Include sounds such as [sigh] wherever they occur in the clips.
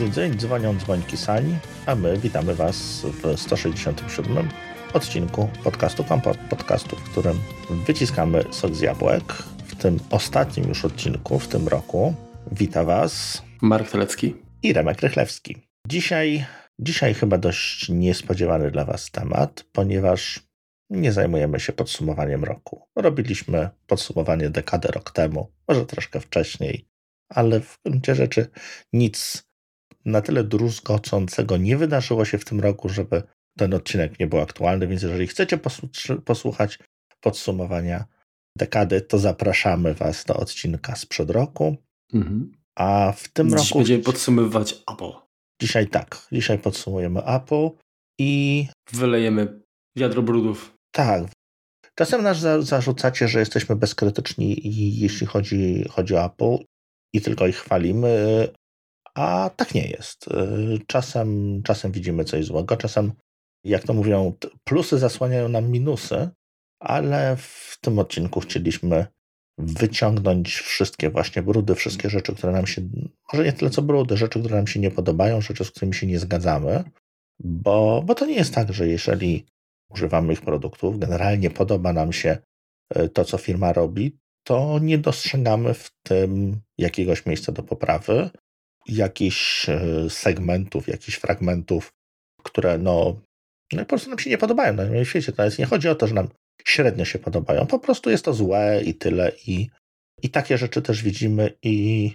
dzień, dzień, dzwonią dzwońki sani, a my witamy Was w 167 odcinku podcastu Kompot, podcastu, w którym wyciskamy sok z jabłek. W tym ostatnim już odcinku w tym roku wita Was Mark Telecki i Remek Rychlewski. Dzisiaj, dzisiaj chyba dość niespodziewany dla Was temat, ponieważ nie zajmujemy się podsumowaniem roku. Robiliśmy podsumowanie dekady rok temu, może troszkę wcześniej, ale w gruncie rzeczy nic na tyle druzgocącego nie wydarzyło się w tym roku, żeby ten odcinek nie był aktualny, więc jeżeli chcecie posłuchać podsumowania dekady, to zapraszamy Was do odcinka sprzed roku. Mhm. A w tym Dziś roku. Będziemy podsumowywać Apple. Dzisiaj tak. Dzisiaj podsumujemy Apple i. Wylejemy wiadro brudów. Tak. Czasem nas zarzucacie, że jesteśmy bezkrytyczni, jeśli chodzi, chodzi o Apple i tylko ich chwalimy, a tak nie jest. Czasem, czasem widzimy coś złego, czasem, jak to mówią, plusy zasłaniają nam minusy, ale w tym odcinku chcieliśmy wyciągnąć wszystkie właśnie brudy, wszystkie rzeczy, które nam się, może nie tyle co brudy, rzeczy, które nam się nie podobają, rzeczy, z którymi się nie zgadzamy, bo, bo to nie jest tak, że jeżeli używamy ich produktów, generalnie podoba nam się e, to, co firma robi, to nie dostrzegamy w tym jakiegoś miejsca do poprawy, jakichś e, segmentów, jakichś fragmentów, które no, no po prostu nam się nie podobają na no, świecie. To jest, nie chodzi o to, że nam średnio się podobają, po prostu jest to złe i tyle. I, i takie rzeczy też widzimy i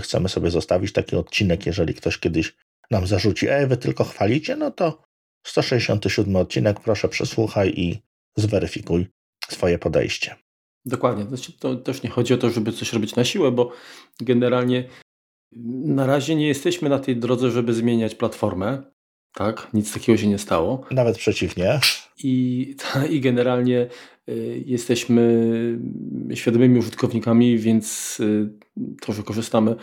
chcemy sobie zostawić taki odcinek, jeżeli ktoś kiedyś nam zarzuci, ej, wy tylko chwalicie, no to 167 odcinek, proszę przesłuchaj i zweryfikuj swoje podejście. Dokładnie. To też nie chodzi o to, żeby coś robić na siłę, bo generalnie na razie nie jesteśmy na tej drodze, żeby zmieniać platformę. Tak, nic takiego się nie stało. Nawet przeciwnie. I, i generalnie y, jesteśmy świadomymi użytkownikami, więc y, to, że korzystamy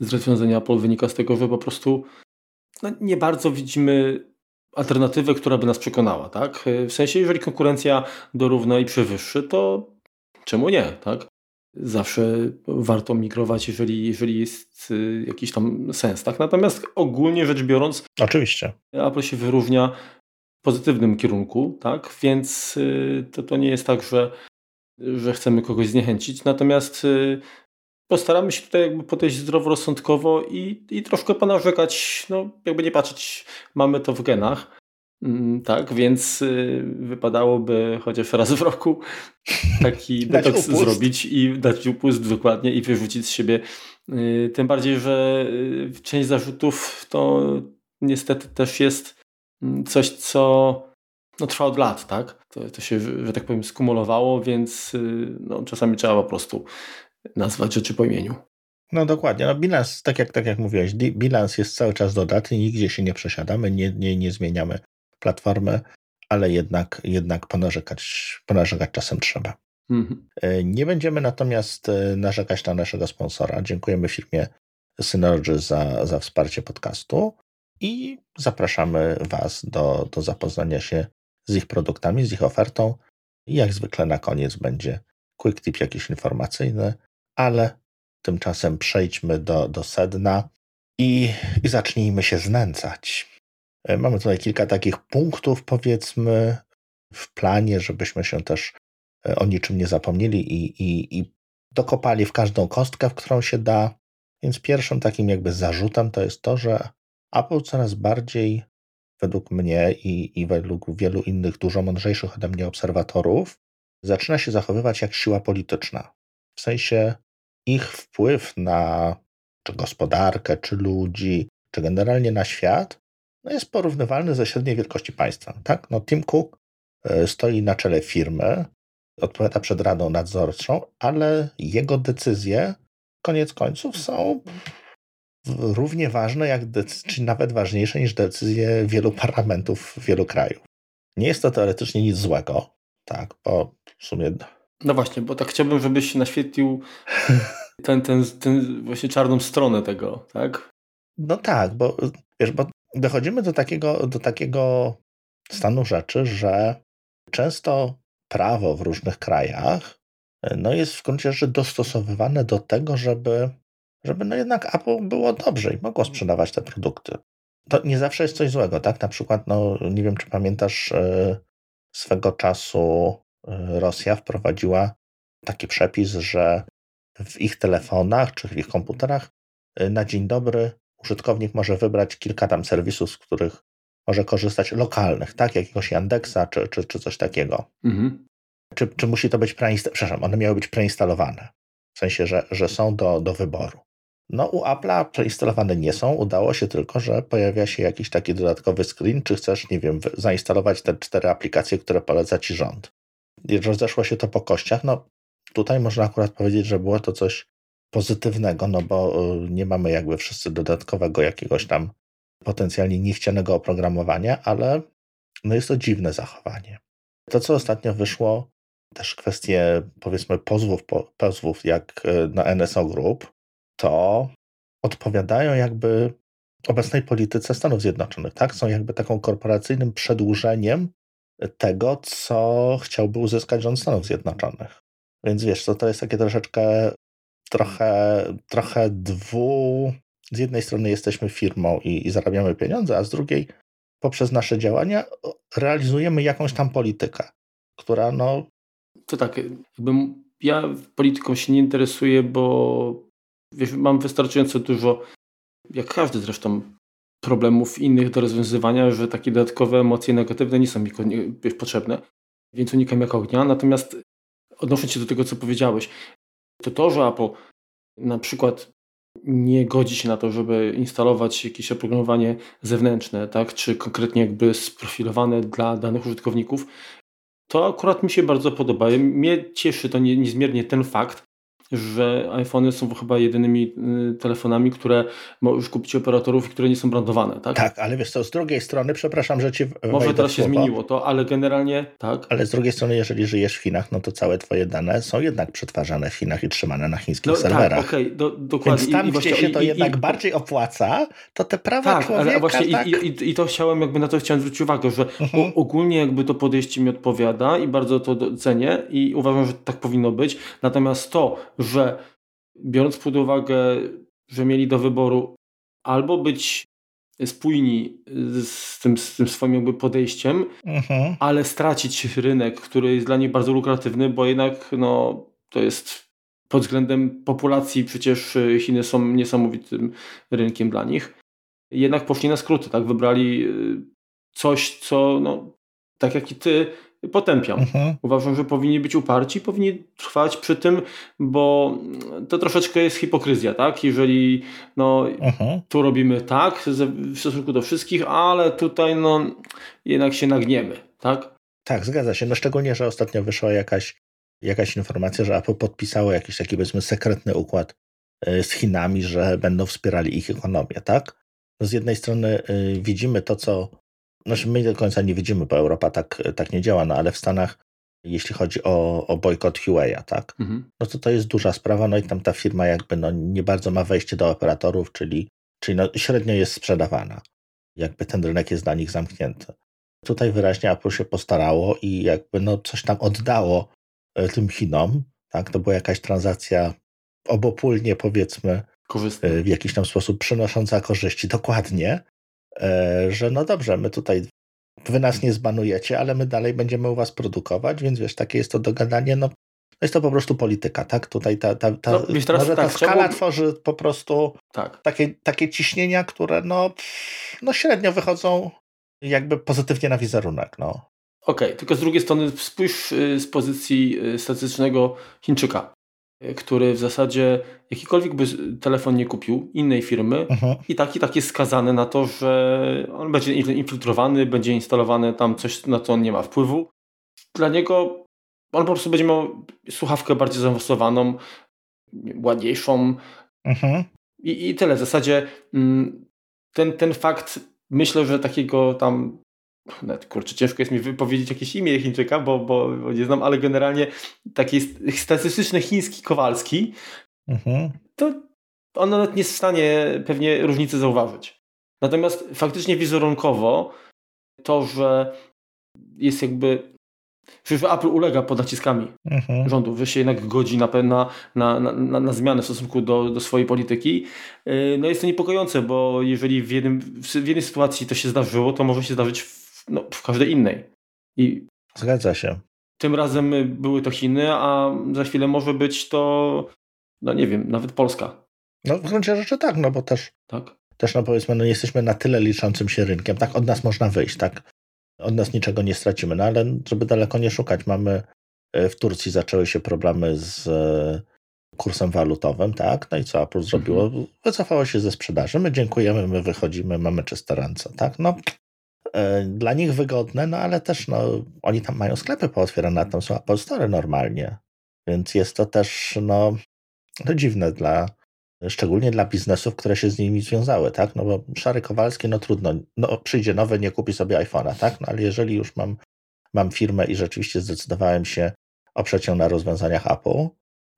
z rozwiązania Apple wynika z tego, że po prostu no, nie bardzo widzimy alternatywę, która by nas przekonała, tak? W sensie, jeżeli konkurencja dorówna i przewyższy, to czemu nie, tak? Zawsze warto migrować, jeżeli, jeżeli jest y, jakiś tam sens, tak? Natomiast ogólnie rzecz biorąc, oczywiście, Apple się wyróżnia w pozytywnym kierunku, tak? Więc y, to, to nie jest tak, że, że chcemy kogoś zniechęcić, natomiast y, postaramy się tutaj jakby podejść zdroworozsądkowo i, i troszkę ponarzekać, no jakby nie patrzeć, mamy to w genach, tak, więc y, wypadałoby chociaż raz w roku taki [laughs] detoks zrobić i dać upust dokładnie i wyrzucić z siebie. Y, tym bardziej, że y, część zarzutów to niestety też jest mm, coś, co no, trwa od lat, tak? To, to się, że tak powiem, skumulowało, więc no, czasami trzeba po prostu nazwać rzeczy po imieniu. No dokładnie. No bilans, tak jak, tak jak mówiłeś, bilans jest cały czas dodatny, nigdzie się nie przesiadamy, nie, nie, nie zmieniamy platformy, ale jednak, jednak ponarzekać, ponarzekać czasem trzeba. Mhm. E, nie będziemy natomiast e, narzekać na naszego sponsora. Dziękujemy firmie Synergy za, za wsparcie podcastu i zapraszamy Was do, do zapoznania się z ich produktami, z ich ofertą. I jak zwykle na koniec będzie quick tip jakiś informacyjny, ale tymczasem przejdźmy do, do sedna i, i zacznijmy się znęcać. E, mamy tutaj kilka takich punktów, powiedzmy, w planie, żebyśmy się też e, o niczym nie zapomnieli i, i, i dokopali w każdą kostkę, w którą się da. Więc pierwszym takim jakby zarzutem to jest to, że Apple coraz bardziej, według mnie i, i według wielu innych dużo mądrzejszych ode mnie obserwatorów, zaczyna się zachowywać jak siła polityczna. W sensie ich wpływ na czy gospodarkę, czy ludzi, czy generalnie na świat, no jest porównywalny ze średniej wielkości państwa. Tak? No Tim Cook e, stoi na czele firmy, odpowiada przed radą nadzorczą, ale jego decyzje koniec końców są równie ważne, jak czy nawet ważniejsze niż decyzje wielu parlamentów wielu krajów. Nie jest to teoretycznie nic złego, tak, bo w sumie no właśnie, bo tak chciałbym, żebyś naświetlił [laughs] ten, ten, ten właśnie czarną stronę tego, tak? No tak, bo wiesz, bo dochodzimy do takiego, do takiego stanu rzeczy, że często prawo w różnych krajach no jest w gruncie rzeczy dostosowywane do tego, żeby żeby no jednak Apple było dobrze i mogło sprzedawać te produkty. To nie zawsze jest coś złego, tak? Na przykład, no nie wiem, czy pamiętasz, e, swego czasu e, Rosja wprowadziła taki przepis, że w ich telefonach czy w ich komputerach e, na dzień dobry użytkownik może wybrać kilka tam serwisów, z których może korzystać lokalnych, tak? Jakiegoś Yandexa czy, czy, czy coś takiego. Mhm. Czy, czy musi to być preinstalowane? Przepraszam, one miały być preinstalowane. W sensie, że, że są do, do wyboru. No u Apple'a przeinstalowane nie są. Udało się tylko, że pojawia się jakiś taki dodatkowy screen, czy chcesz, nie wiem, zainstalować te cztery aplikacje, które poleca ci rząd. I rozeszło się to po kościach. No tutaj można akurat powiedzieć, że było to coś pozytywnego, no bo y, nie mamy jakby wszyscy dodatkowego jakiegoś tam potencjalnie niechcianego oprogramowania, ale no jest to dziwne zachowanie. To, co ostatnio wyszło, też kwestie powiedzmy pozwów, pozwów jak y, na NSO Group, to odpowiadają jakby obecnej polityce Stanów Zjednoczonych, tak? Są jakby taką korporacyjnym przedłużeniem tego, co chciałby uzyskać rząd Stanów Zjednoczonych. Więc wiesz, to, to jest takie troszeczkę trochę, trochę dwu. Z jednej strony jesteśmy firmą i, i zarabiamy pieniądze, a z drugiej poprzez nasze działania realizujemy jakąś tam politykę, która no. To tak, jakby ja polityką się nie interesuję, bo wiesz, mam wystarczająco dużo, jak każdy zresztą, problemów innych do rozwiązywania, że takie dodatkowe emocje negatywne nie są mi wiesz, potrzebne, więc unikam jak ognia. Natomiast odnosząc się do tego, co powiedziałeś, to że Apple na przykład nie godzi się na to, żeby instalować jakieś oprogramowanie zewnętrzne, tak, czy konkretnie jakby sprofilowane dla danych użytkowników, to akurat mi się bardzo podoba. Mnie cieszy to niezmiernie ten fakt, że iPhony są chyba jedynymi y, telefonami, które możesz kupić operatorów, które nie są brandowane, tak? Tak, ale wiesz co, z drugiej strony, przepraszam, że ci Może teraz się zmieniło to, ale generalnie tak. Ale z drugiej strony, jeżeli żyjesz w Chinach, no to całe twoje dane są jednak przetwarzane w Chinach i trzymane na chińskich no, tak, serwerach. Tak, okej, okay, dokładnie. Więc tam, I, gdzie się to i, jednak i, bardziej opłaca, to te prawa tak, człowieka... Ale właśnie tak, i, i, to chciałem, jakby na to chciałem zwrócić uwagę, że mhm. ogólnie jakby to podejście mi odpowiada i bardzo to cenię i uważam, że tak powinno być. Natomiast to, że biorąc pod uwagę, że mieli do wyboru albo być spójni z tym, z tym swoim jakby podejściem, mhm. ale stracić rynek, który jest dla nich bardzo lukratywny, bo jednak no, to jest pod względem populacji przecież Chiny są niesamowitym rynkiem dla nich. Jednak poszli na skróty, tak? Wybrali y, coś, co no, tak jak i ty potępiam. Mhm. Uważam, że powinni być uparci, powinni trwać przy tym, bo to troszeczkę jest hipokryzja, tak? Jeżeli no, mhm. tu robimy tak w stosunku do wszystkich, ale tutaj no, jednak się nagniemy, tak? Tak, zgadza się. No szczególnie, że ostatnio wyszła jakaś, jakaś informacja, że Apple podpisało jakiś taki powiedzmy sekretny układ y, z Chinami, że będą wspierali ich ekonomię, tak? No z jednej strony y, widzimy to, co znaczy my do końca nie widzimy, bo Europa tak, tak nie działa, no ale w Stanach, jeśli chodzi o, o bojkot Huawei'a, tak, mhm. no to to jest duża sprawa, no i tam ta firma jakby no, nie bardzo ma wejście do operatorów, czyli, czyli no, średnio jest sprzedawana. Jakby ten rynek jest dla nich zamknięty. Tutaj wyraźnie Apple się postarało i jakby no coś tam oddało e, tym Chinom, tak, to była jakaś transakcja obopólnie powiedzmy. E, w jakiś tam sposób przynosząca korzyści, dokładnie, że no dobrze, my tutaj wy nas nie zbanujecie, ale my dalej będziemy u was produkować, więc wiesz, takie jest to dogadanie, no, no jest to po prostu polityka, tak? Tutaj ta, ta, ta, no, może tak, ta skala tworzy po prostu tak. takie, takie ciśnienia, które no, no średnio wychodzą jakby pozytywnie na wizerunek, no. Okej, okay, tylko z drugiej strony spójrz y, z pozycji y, statystycznego Chińczyka który w zasadzie jakikolwiek by telefon nie kupił innej firmy mhm. i tak i tak jest skazany na to, że on będzie infiltrowany, będzie instalowany tam coś, na co on nie ma wpływu. Dla niego on po prostu będzie miał słuchawkę bardziej zaawansowaną, ładniejszą mhm. I, i tyle. W zasadzie mm, ten, ten fakt myślę, że takiego tam nawet, kurczę, ciężko jest mi wypowiedzieć jakieś imię Chińczyka, bo, bo, bo nie znam, ale generalnie taki statystyczny chiński Kowalski, mhm. to on nawet nie jest w stanie pewnie różnicy zauważyć. Natomiast faktycznie wizerunkowo to, że jest jakby Przecież Apple ulega pod naciskami mhm. rządu, że się jednak godzi na, na, na, na, na zmianę w stosunku do, do swojej polityki. Y, no jest to niepokojące, bo jeżeli w, jednym, w jednej sytuacji to się zdarzyło, to może się zdarzyć w, no, w każdej innej. I Zgadza się. Tym razem były to Chiny, a za chwilę może być to, no nie wiem, nawet Polska. No w gruncie rzeczy tak, no bo też, tak. też no powiedzmy, no jesteśmy na tyle liczącym się rynkiem, tak, od nas można wyjść, tak, od nas niczego nie stracimy, no ale żeby daleko nie szukać, mamy e, w Turcji zaczęły się problemy z e, kursem walutowym, tak, no i co Apple zrobiło? Mhm. Wycofało się ze sprzedaży, my dziękujemy, my wychodzimy, mamy czyste ręce, tak, no dla nich wygodne, no ale też no, oni tam mają sklepy pootwierane, tam są Apple Store normalnie, więc jest to też no, no dziwne dla, szczególnie dla biznesów, które się z nimi związały, tak? No bo Szary Kowalski, no trudno, no przyjdzie nowy, nie kupi sobie iPhone'a, tak? No ale jeżeli już mam, mam firmę i rzeczywiście zdecydowałem się oprzeć ją na rozwiązaniach Apple,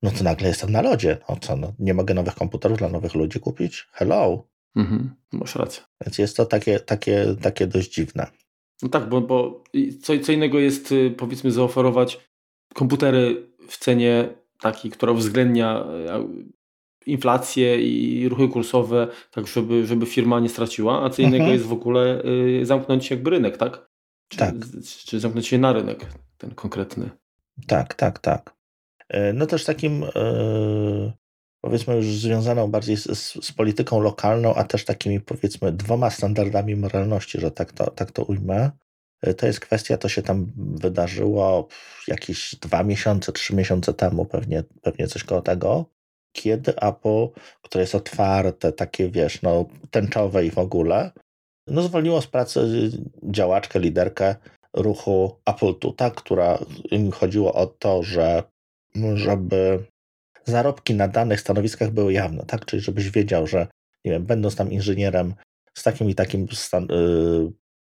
no to nagle jestem na lodzie. No co, no, nie mogę nowych komputerów dla nowych ludzi kupić? Hello. Mhm, masz rację. Więc jest to takie, takie, takie dość dziwne. No tak, bo, bo co, co innego jest y, powiedzmy zaoferować komputery w cenie takiej, która uwzględnia inflację i ruchy kursowe, tak żeby, żeby firma nie straciła, a co innego mhm. jest w ogóle y, zamknąć jakby rynek, tak? Czy, tak. czy zamknąć się na rynek, ten konkretny. Tak, tak, tak. E, no też takim yy, powiedzmy już związaną bardziej z, z, polityką lokalną, a też takimi powiedzmy dwoma standardami moralności, że tak to, tak to ujmę. E, to jest kwestia, to się tam wydarzyło jakieś dwa miesiące, trzy miesiące temu, pewnie, pewnie coś koło tego, kiedy Apple, które jest otwarte, takie wiesz, no, tęczowe i w ogóle, no zwolniło z pracy działaczkę, liderkę ruchu Apple Tuta, która chodziło o to, że żeby zarobki na danych stanowiskach były jawne, tak? Czyli żebyś wiedział, że nie wiem, będąc tam inżynierem z takim i takim stan-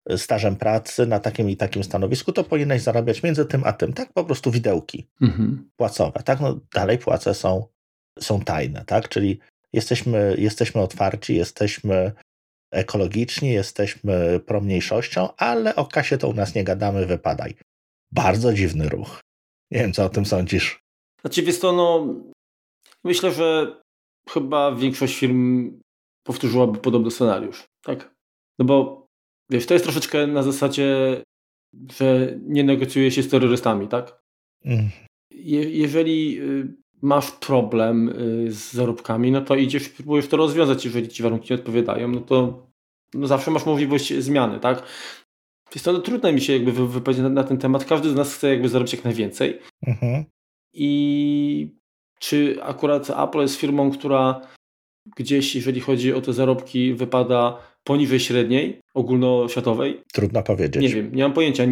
yy, stażem pracy na takim i takim stanowisku, to powinieneś zarabiać między tym a tym, tak? Po prostu widełki mhm. płacowe, tak? No dalej płace są są tajne, tak? Czyli jesteśmy, jesteśmy otwarci, jesteśmy ekologiczni, jesteśmy promniejszością, ale o kasie to u nas nie gadamy, wypadaj. Bardzo dziwny ruch. Nie wiem, co o tym sądzisz. Znaczy, wiesz to, no, myślę, że chyba większość firm powtórzyłaby podobny scenariusz, tak? No bo, wiesz, to jest troszeczkę na zasadzie, że nie negocjuje się z terrorystami, tak? Mm. Je jeżeli y, masz problem y, z zarobkami, no to idziesz i próbujesz to rozwiązać, jeżeli ci warunki nie odpowiadają, no to no zawsze masz możliwość zmiany, tak? Jest to no, trudno mi się jakby wypowiedzieć na, na, ten temat. Każdy z nas chce jakby zarobić jak najwięcej. Mhm. I czy akurat Apple jest firmą, która gdzieś, jeżeli chodzi o te zarobki, wypada poniżej średniej ogólnoświatowej? Trudno powiedzieć. Nie wiem, nie mam pojęcia.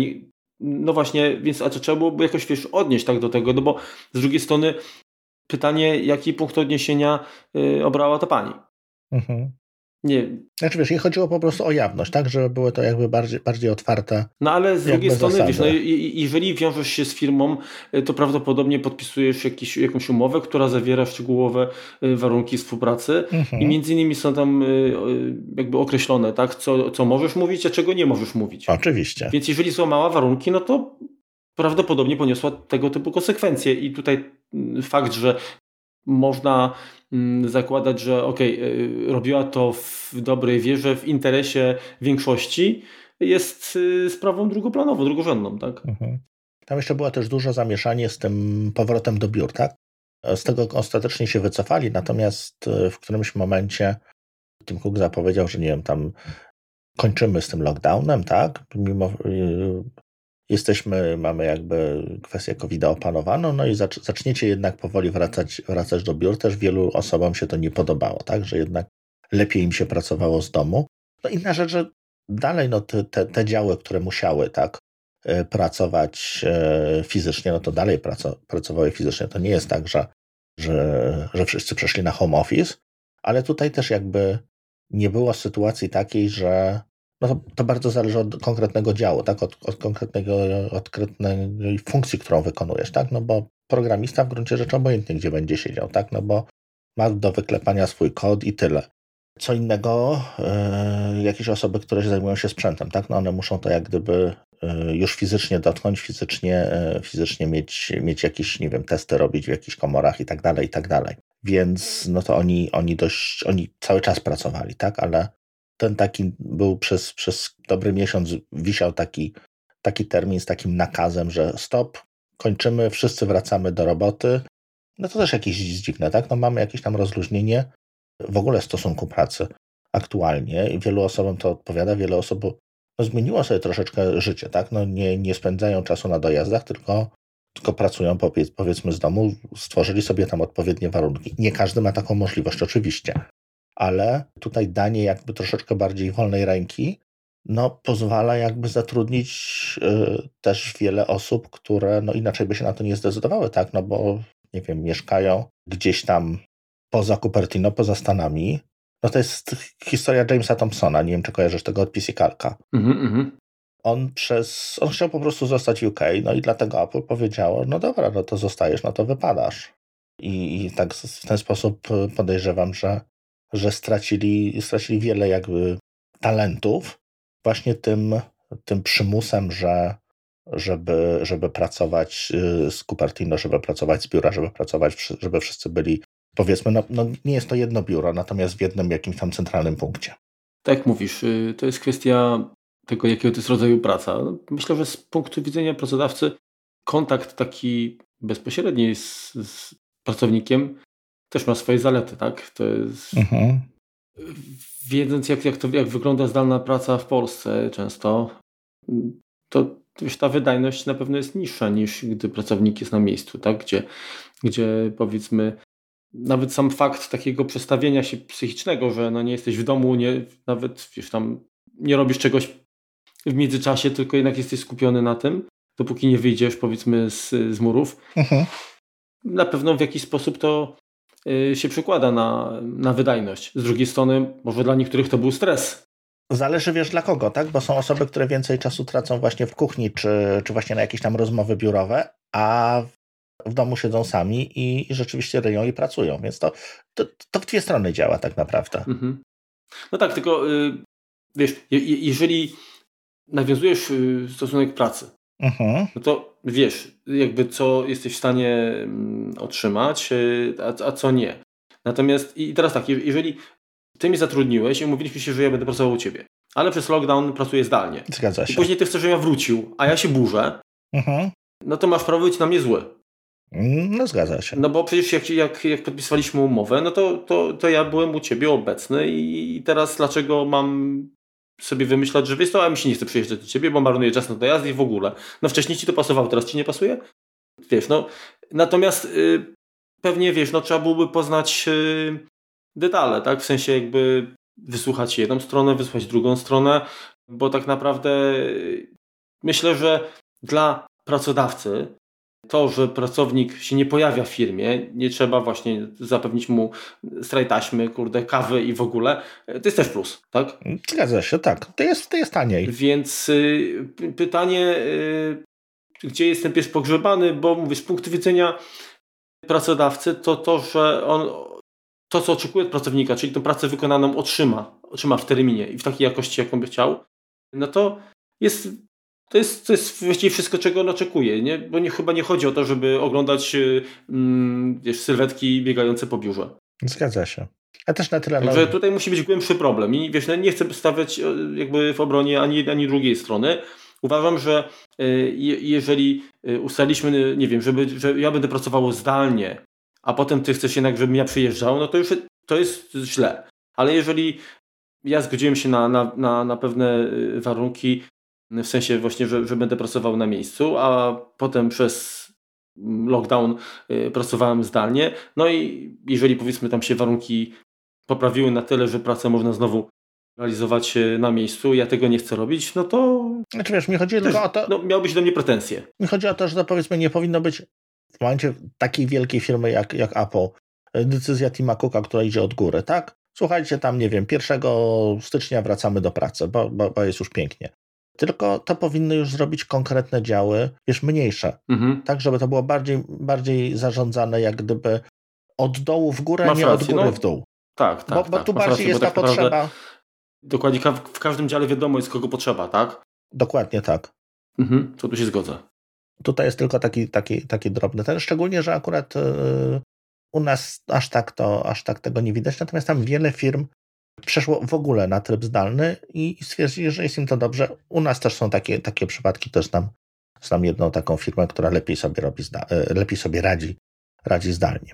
No właśnie, więc a trzeba byłoby jakoś wiesz, odnieść tak do tego, no bo z drugiej strony pytanie, jaki punkt odniesienia y, obrała ta pani. Mhm. Nie. Znaczy wiesz, jej chodziło po prostu o jawność, tak, żeby było to jakby bardziej, bardziej otwarte. No ale z drugiej strony, wiesz, no, jeżeli wiążesz się z firmą, y, to prawdopodobnie podpisujesz jakiś, jakąś umowę, która zawiera szczegółowe y, warunki współpracy mhm. i między innymi są tam jakby określone, tak, co, co możesz mówić, a czego nie możesz mówić. Oczywiście. Więc jeżeli złamała warunki, no to prawdopodobnie poniosła tego typu konsekwencje. I tutaj mm, fakt, że można mm, zakładać, że ok, robiła to w dobrej wierze, w interesie większości, jest y, sprawą drugoplanową, drugorzędną. Tak? Mhm. Tam jeszcze było też dużo zamieszanie z tym powrotem do biur, tak? Z tego ostatecznie się wycofali, natomiast y, w którymś momencie Tim Cook zapowiedział, że nie wiem, tam kończymy z tym lockdownem, tak? Mimo jesteśmy, mamy jakby kwestię COVID opanowaną, no i zaczniecie jednak powoli wracać, wracać do biur. Też wielu osobom się to nie podobało, tak, że jednak lepiej im się pracowało z domu. No inna rzecz, że dalej no te, te, te działy, które musiały, tak, e, pracować e, fizycznie, no to dalej pracowały fizycznie. To nie jest tak, że, że, że wszyscy przeszli na home office, ale tutaj też jakby nie było sytuacji takiej, że no to, to, bardzo zależy od konkretnego działu, tak? Od, od, konkretnego, od konkretnej funkcji, którą wykonujesz, tak? No bo programista w gruncie rzeczy obojętnie gdzie będzie siedział, tak? No bo ma do wyklepania swój kod i tyle. Co innego, yy, jakieś osoby, które zajmują się sprzętem, tak? No one muszą to jak gdyby już fizycznie dotknąć, fizycznie, fizycznie mieć, mieć jakieś, nie wiem, testy robić w jakichś komorach i tak dalej, i tak dalej. Więc no to oni, oni dość, oni cały czas pracowali, tak, ale ten taki był przez, przez dobry miesiąc wisiał taki, taki termin z takim nakazem, że stop, kończymy, wszyscy wracamy do roboty. No to też jakieś dziwne, tak? No mamy jakieś tam rozluźnienie w ogóle stosunku pracy aktualnie wielu osobom to odpowiada, wiele osób no, zmieniło sobie troszeczkę życie, tak? No nie, nie spędzają czasu na dojazdach, tylko, tylko pracują powiedzmy z domu, stworzyli sobie tam odpowiednie warunki. Nie każdy ma taką możliwość oczywiście, ale tutaj danie jakby troszeczkę bardziej wolnej ręki no, pozwala jakby zatrudnić y, też wiele osób, które no, inaczej by się na to nie zdecydowały, tak? No bo nie wiem, mieszkają gdzieś tam poza Cupertino, poza Stanami. No to jest historia Jamesa Thompsona, nie wiem czy kojarzysz tego od PC Kalka. Mm -hmm. On przez, on chciał po prostu zostać UK, no i dlatego Apple powiedziało, no dobra, no to zostajesz, no to wypadasz. I, i tak w ten sposób podejrzewam, że, że stracili, stracili wiele jakby talentów, właśnie tym, tym przymusem, że żeby, żeby pracować y, z Cupertino, żeby pracować z biura, żeby pracować, żeby wszyscy byli, powiedzmy, no, no nie jest to jedno biuro, natomiast w jednym jakimś tam centralnym punkcie. Tak mówisz, y, to jest kwestia tego, jakiego to jest rodzaju praca. Myślę, że z punktu widzenia pracodawcy kontakt taki bezpośredni z, z pracownikiem też ma swoje zalety, tak? To jest... Mhm wiedząc jak, jak, to, jak wygląda zdalna praca w Polsce często, to już ta wydajność na pewno jest niższa niż gdy pracownik jest na miejscu, tak? gdzie, gdzie powiedzmy nawet sam fakt takiego przestawienia się psychicznego, że no nie jesteś w domu, nie, nawet wiesz, tam nie robisz czegoś w międzyczasie, tylko jednak jesteś skupiony na tym, dopóki nie wyjdziesz powiedzmy z, z murów. Mhm. Na pewno w jakiś sposób to się przekłada na, na wydajność. Z drugiej strony, może dla niektórych to był stres. Zależy wiesz dla kogo, tak? Bo są osoby, które więcej czasu tracą właśnie w kuchni, czy, czy właśnie na jakieś tam rozmowy biurowe, a w domu siedzą sami i, i rzeczywiście ryją i pracują. Więc to, to, to, w dwie strony działa tak naprawdę. Mhm. No tak, tylko y, wiesz, jeżeli nawiązujesz y, stosunek pracy, no to wiesz, jakby co jesteś w stanie mm, otrzymać, y, a, a co nie. Natomiast i teraz tak, jeżeli ty mnie zatrudniłeś i mówiliśmy się, że ja będę pracował u ciebie, ale przez lockdown pracuję zdalnie. Zgadza się. I później ty chcesz, żebym ja wrócił, a ja się burzę, mhm. no to masz prawo być na mnie zły. Mm, no zgadza się. No bo przecież jak, jak, jak podpisywaliśmy umowę, no to, to, to ja byłem u ciebie obecny i teraz dlaczego mam sobie wymyślać, że wiesz to, a mi się nie chce przyjeżdżać do ciebie, bo marnuję czas na dojazd i w ogóle. No wcześniej ci to pasowało, teraz ci nie pasuje? Wiesz, no. Natomiast y, pewnie, wiesz, no trzeba byłoby poznać y, detale, tak? W sensie jakby wysłuchać jedną stronę, wysłuchać drugą stronę, bo tak naprawdę y, myślę, że dla pracodawcy to, że pracownik się nie pojawia w firmie, nie trzeba właśnie zapewnić mu strajtaśmy, kurde, kawy i w ogóle, to jest też plus, tak? Zgadza się, tak. To jest, to jest taniej. Więc y, pytanie, y, gdzie jest ten pies pogrzebany, bo mówię, z punktu widzenia pracodawcy, to to, że on to, co oczekuje od pracownika, czyli tę pracę wykonaną otrzyma, otrzyma w terminie i w takiej jakości, jaką by chciał, no to jest to jest, to jest właściwie wszystko, czego on oczekuje, nie? bo nie, chyba nie chodzi o to, żeby oglądać mm, wiesz, sylwetki biegające po biurze. Zgadza się. A też na tyle... Także tutaj musi być głębszy problem i wiesz, no, nie chcę stawiać e, jakby w obronie ani, ani drugiej strony. Uważam, że e, jeżeli e, ustaliliśmy, nie wiem, żeby, że ja będę pracował zdalnie, a potem ty chcesz jednak, żebym ja przyjeżdżał, no to już to jest źle. Ale jeżeli ja zgodziłem się na, na, na, na pewne warunki, w sensie właśnie, że, że będę pracował na miejscu, a potem przez lockdown y, pracowałem zdalnie. No i jeżeli powiedzmy tam się warunki poprawiły na tyle, że pracę można znowu realizować y, na miejscu, ja tego nie chcę robić, no to... Znaczy wiesz, mi chodzi też, tylko o to... No, miałbyś do mnie pretensje. Mi chodzi o to, że to powiedzmy nie powinno być w momencie takiej wielkiej firmy jak, jak Apple y, decyzja Tima Cooka, która idzie od góry, tak? Słuchajcie, tam nie wiem, 1 stycznia wracamy do pracy, bo, bo, bo jest już pięknie. Tylko to powinny już zrobić konkretne działy, wiesz, mniejsze. Mhm. Tak, żeby to było bardziej, bardziej zarządzane, jak gdyby od dołu w górę, Masz nie rację, od góry no, w dół. Tak, tak. Bo, bo tak, tu bardziej rację, jest ta tak potrzeba. Dokładnie, w każdym dziale wiadomo jest kogo potrzeba, tak? Dokładnie tak. Mhm, to tu się zgodzę. Tutaj jest tylko taki, taki, taki drobny ten, szczególnie, że akurat yy, u nas aż tak, to, aż tak tego nie widać, natomiast tam wiele firm przeszło w ogóle na tryb zdalny i stwierdzili, że jest im to dobrze. U nas też są takie, takie przypadki, to znam, znam jedną taką firmę, która lepiej sobie, robi zda, e, lepiej sobie radzi, radzi zdalnie.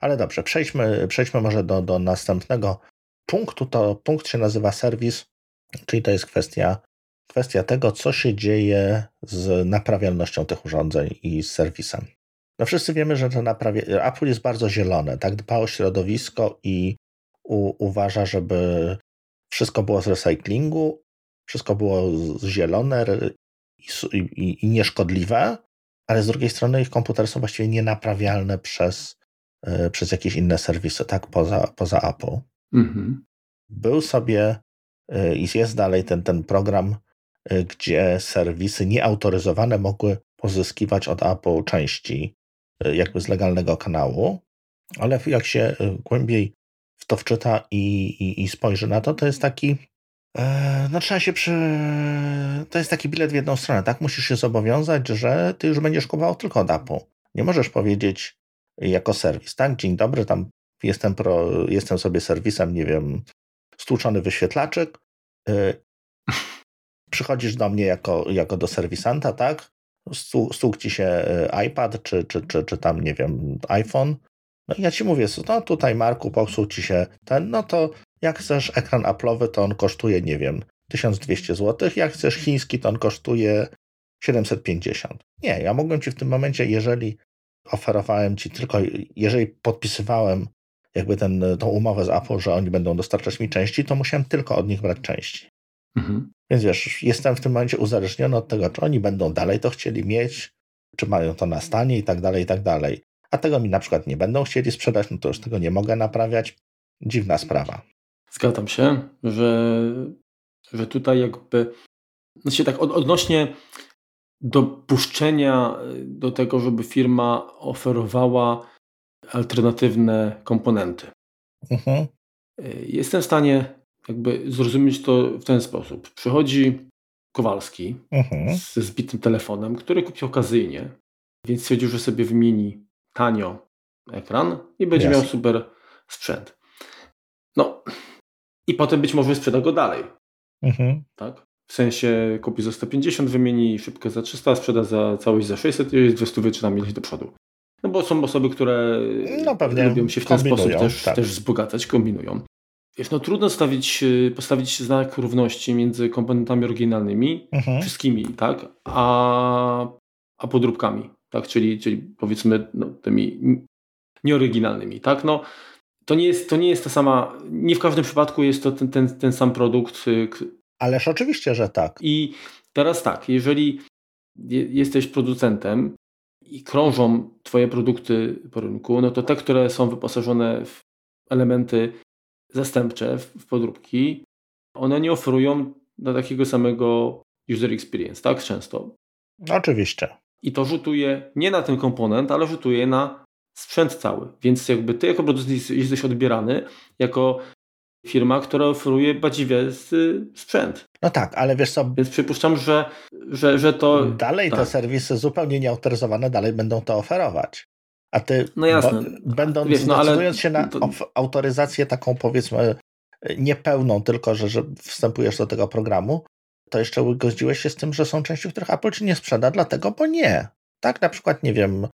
Ale dobrze, przejdźmy, przejdźmy może do, do następnego punktu. To punkt się nazywa serwis, czyli to jest kwestia, kwestia tego, co się dzieje z naprawialnością tych urządzeń i z serwisem. No wszyscy wiemy, że to naprawia... Apple jest bardzo zielone, tak dba o środowisko i u, uważa, żeby wszystko było z recyklingu, wszystko było zielone i, i, i nieszkodliwe, ale z drugiej strony ich komputery są właściwie nienaprawialne przez, y, przez jakieś inne serwisy, tak, poza, poza Apple. Mhm. Był sobie y, i jest dalej ten, ten program, y, gdzie serwisy nieautoryzowane mogły pozyskiwać od Apple części jakby z legalnego kanału, ale jak się głębiej to wczyta i, i, i spojrzy na to, to jest taki. E, no trzeba się przy. To jest taki bilet w jedną stronę, tak? Musisz się zobowiązać, że ty już będziesz kupował tylko od Apple. Nie możesz powiedzieć jako serwis, tak? Dzień dobry, tam jestem, pro, jestem sobie serwisem, nie wiem, stłuczony wyświetlaczek. E, przychodzisz do mnie jako, jako do serwisanta, tak? Stłuk ci się e, iPad, czy, czy, czy, czy tam, nie wiem, iPhone no i ja ci mówię, no tutaj Marku, popsuł ci się ten, no to jak chcesz ekran Apple'owy, to on kosztuje, nie wiem, 1200 zł, jak chcesz chiński, to on kosztuje 750. Nie, ja mogłem ci w tym momencie, jeżeli oferowałem ci tylko, jeżeli podpisywałem jakby ten, tą umowę z Apple, że oni będą dostarczać mi części, to musiałem tylko od nich brać części. Mhm. Więc wiesz, jestem w tym momencie uzależniony od tego, czy oni będą dalej to chcieli mieć, czy mają to na stanie i tak dalej, i tak dalej a tego mi na przykład nie będą chcieli sprzedać, no to już tego nie mogę naprawiać. Dziwna sprawa. Zgadzam się, że, że tutaj jakby znaczy tak odnośnie dopuszczenia do tego, żeby firma oferowała alternatywne komponenty. Mhm. Jestem w stanie jakby zrozumieć to w ten sposób. Przychodzi Kowalski mhm. ze zbitym telefonem, który kupił okazyjnie, więc stwierdził, że sobie wymieni tanio ekran i będzie miał super sprzęt. No i potem być może sprzeda go dalej. Mhm. Tak? W sensie kupi za 150, wymieni szybko za 300, sprzeda za całość za 600 i jest 200 czy tam ileś do przodu. No bo są osoby, które no, lubią się w ten sposób też, tak. też wzbogacać, kombinują. Wiesz, no trudno stawić, postawić znak równości między komponentami oryginalnymi, mhm. wszystkimi, tak, a, a podróbkami tak? czyli, czyli powiedzmy no, tymi nieoryginalnymi. Tak? No, to, nie jest, to nie jest ta sama, nie w każdym przypadku jest to ten, ten, ten sam produkt. Y, Ależ oczywiście, że tak. I teraz tak, jeżeli jesteś producentem i krążą Twoje produkty po rynku, no to te, które są wyposażone w elementy zastępcze, w podróbki, one nie oferują do takiego samego user experience, tak? Często. Oczywiście. I to rzutuje nie na ten komponent, ale rzutuje na sprzęt cały. Więc jakby ty jako producent jesteś odbierany jako firma, która oferuje badziwie sprzęt. No tak, ale wiesz co... Więc przypuszczam, że, że, że to... Dalej tak. te serwisy zupełnie nieautoryzowane dalej będą to oferować. A ty, no jasne. będąc, wiesz, no, ale... się na to... autoryzację taką powiedzmy niepełną, tylko, że, że wstępujesz do tego programu, to jeszcze godziłeś się z tym, że są części, których Apple ci nie sprzeda, dlatego, bo nie. Tak, na przykład, nie wiem,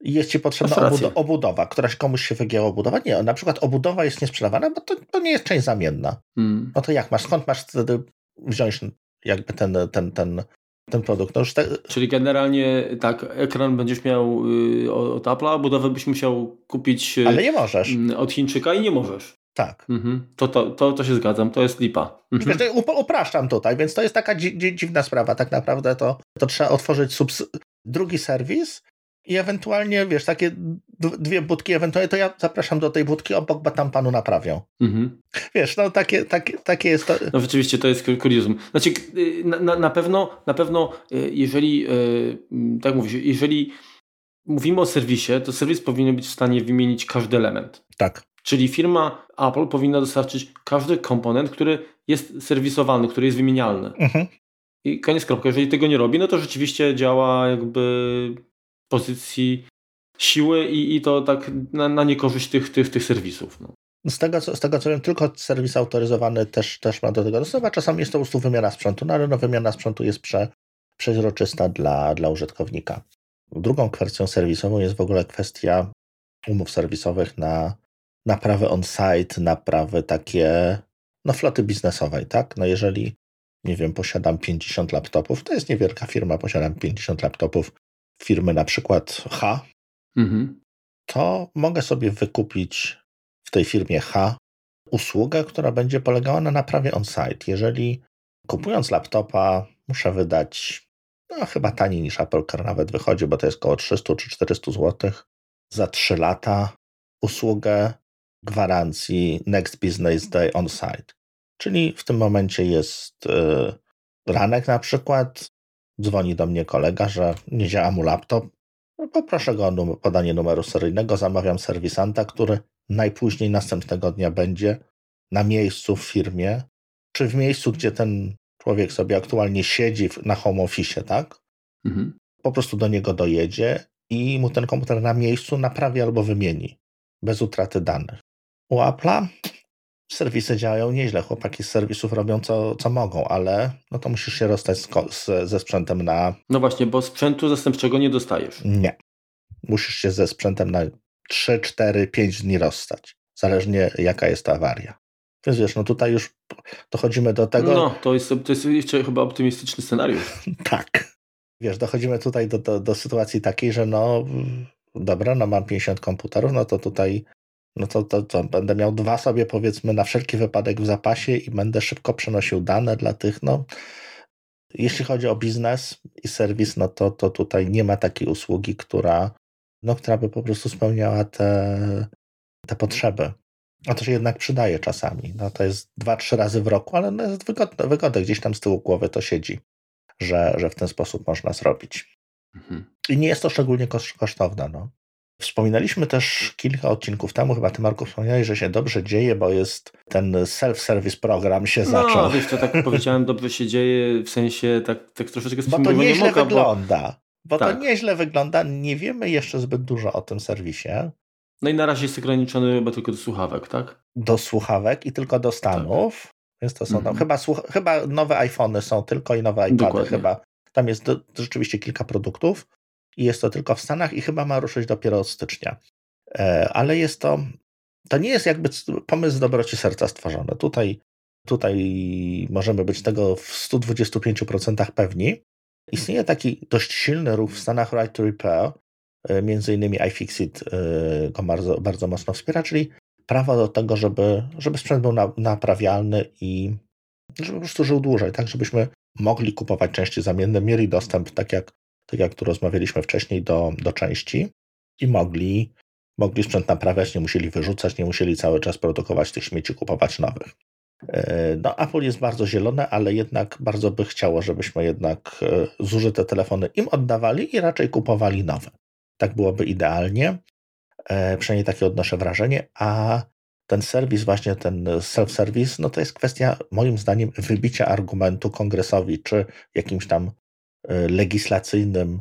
jest ci potrzebna obud obudowa, któraś komuś się wygięła obudowa. Nie, na przykład obudowa jest niesprzedawana, bo to, to nie jest część zamienna. Hmm. No to jak masz, skąd masz wtedy wziąć jakby ten, ten, ten, ten produkt? No te... Czyli generalnie tak, ekran będziesz miał y, od Apple'a, a budowę byś musiał kupić y, Ale nie możesz. Y, od Chińczyka i nie możesz. Tak. Mhm. To, to, to, to się zgadzam, to jest lipa. Mhm. Wiesz, upraszczam tutaj, więc to jest taka dzi dzi dziwna sprawa. Tak naprawdę to, to trzeba otworzyć drugi serwis i ewentualnie, wiesz, takie dwie budki, ewentualnie to ja zapraszam do tej budki obok, bo tam panu naprawią. Mhm. Wiesz, no takie, takie, takie jest to. No rzeczywiście to jest kuriozum. Znaczy, y, na, na pewno, na pewno, y, jeżeli, y, tak mówisz, jeżeli mówimy o serwisie, to serwis powinien być w stanie wymienić każdy element. Tak. Czyli firma Apple powinna dostarczyć każdy komponent, który jest serwisowalny, który jest wymienialny. Mhm. i koniec kropka. Jeżeli tego nie robi, no to rzeczywiście działa jakby w pozycji siły i, i to tak na, na niekorzyść tych, tych, tych serwisów. No. Z tego, co, z tego co wiem, tylko serwis autoryzowany też, też ma do tego dostęp, a czasami jest to po prostu wymiana sprzętu, no ale no, wymiana sprzętu jest prze, przeźroczysta dla, dla użytkownika. Drugą kwestią serwisową jest w ogóle kwestia umów serwisowych na naprawy on-site, naprawy takie, no floty biznesowej, tak? No jeżeli, nie wiem, posiadam 50 laptopów, to jest niewielka firma, posiadam 50 laptopów firmy na przykład H, mhm. to mogę sobie wykupić w tej firmie H usługę, która będzie polegała na naprawie on-site. Jeżeli kupując laptopa muszę wydać, no chyba taniej niż Apple Car nawet wychodzi, bo to jest około 300 czy 400 zł za 3 lata usługę gwarancji Next Business Day on-site. Czyli w tym momencie jest yy, ranek na przykład, dzwoni do mnie kolega, że nie działa mu laptop, no poproszę go o podanie numeru seryjnego, zamawiam serwisanta, który najpóźniej następnego dnia będzie na miejscu w firmie, czy w miejscu, gdzie ten człowiek sobie aktualnie siedzi na home office, tak? Mhm. Po prostu do niego dojedzie i mu ten komputer na miejscu naprawi albo wymieni, bez utraty danych. U Apple'a serwisy działają nieźle. Chłopaki z serwisów robią co, co mogą, ale no to musisz się rozstać z, z, ze sprzętem na. No właśnie, bo sprzętu zastępczego nie dostajesz. Nie. Musisz się ze sprzętem na 3, 4, 5 dni rozstać. Zależnie jaka jest ta awaria. Więc wiesz, no tutaj już dochodzimy do tego. No, to jest, to jest jeszcze chyba optymistyczny scenariusz. [laughs] tak. Wiesz, dochodzimy tutaj do, do, do sytuacji takiej, że no dobra, no mam 50 komputerów, no to tutaj no to, to, to będę miał dwa sobie powiedzmy na wszelki wypadek w zapasie i będę szybko przenosił dane dla tych, no jeśli chodzi o biznes i serwis, no to, to tutaj nie ma takiej usługi, która, no, która by po prostu spełniała te, te potrzeby. A to się jednak przydaje czasami. No, to jest dwa, trzy razy w roku, ale no jest wygodne, wygodne. Gdzieś tam z tyłu głowy to siedzi, że, że w ten sposób można zrobić. Mhm. I nie jest to szczególnie kosztowne. No. Wspominaliśmy też kilka odcinków temu, chyba ty Marku wspomniałeś, że się dobrze dzieje, bo jest ten self-service program się no, zaczął. No, wiesz, to tak powiedziałem, dobrze się dzieje, w sensie tak, tak troszeczkę Bo to nieźle moka, wygląda. Bo, bo tak. to nieźle wygląda, nie wiemy jeszcze zbyt dużo o tym serwisie. No i na razie jest ograniczony chyba tylko do słuchawek, tak? Do słuchawek i tylko do Stanów. Tak. Więc to są mhm. chyba, chyba nowe iPhony są tylko i nowe iPady Dokładnie. chyba. Tam jest do, rzeczywiście kilka produktów i jest to tylko w Stanach i chyba ma ruszyć dopiero od stycznia. E, ale jest to, to nie jest jakby pomysł dobroci serca stworzony. Tutaj, tutaj możemy być tego w 125% pewni. Istnieje taki dość silny ruch w Stanach Right to Repair, e, między innymi iFixit e, go bardzo, bardzo mocno wspiera, czyli prawo do tego, żeby, żeby sprzęt był naprawialny i żeby po prostu żył dłużej, tak żebyśmy mogli kupować części zamienne, mieli dostęp, tak jak tak jak tu rozmawialiśmy wcześniej, do, do części i mogli, mogli sprzęt naprawiać, nie musieli wyrzucać, nie musieli cały czas produkować tych śmieci, kupować nowych. E, no, Apple jest bardzo zielone, ale jednak bardzo by chciało, żebyśmy jednak e, zużyte telefony im oddawali i raczej kupowali nowe. Tak byłoby idealnie, e, przynajmniej takie odnoszę wrażenie, a ten serwis, właśnie ten self-service, no to jest kwestia moim zdaniem wybicia argumentu kongresowi czy jakimś tam legislacyjnym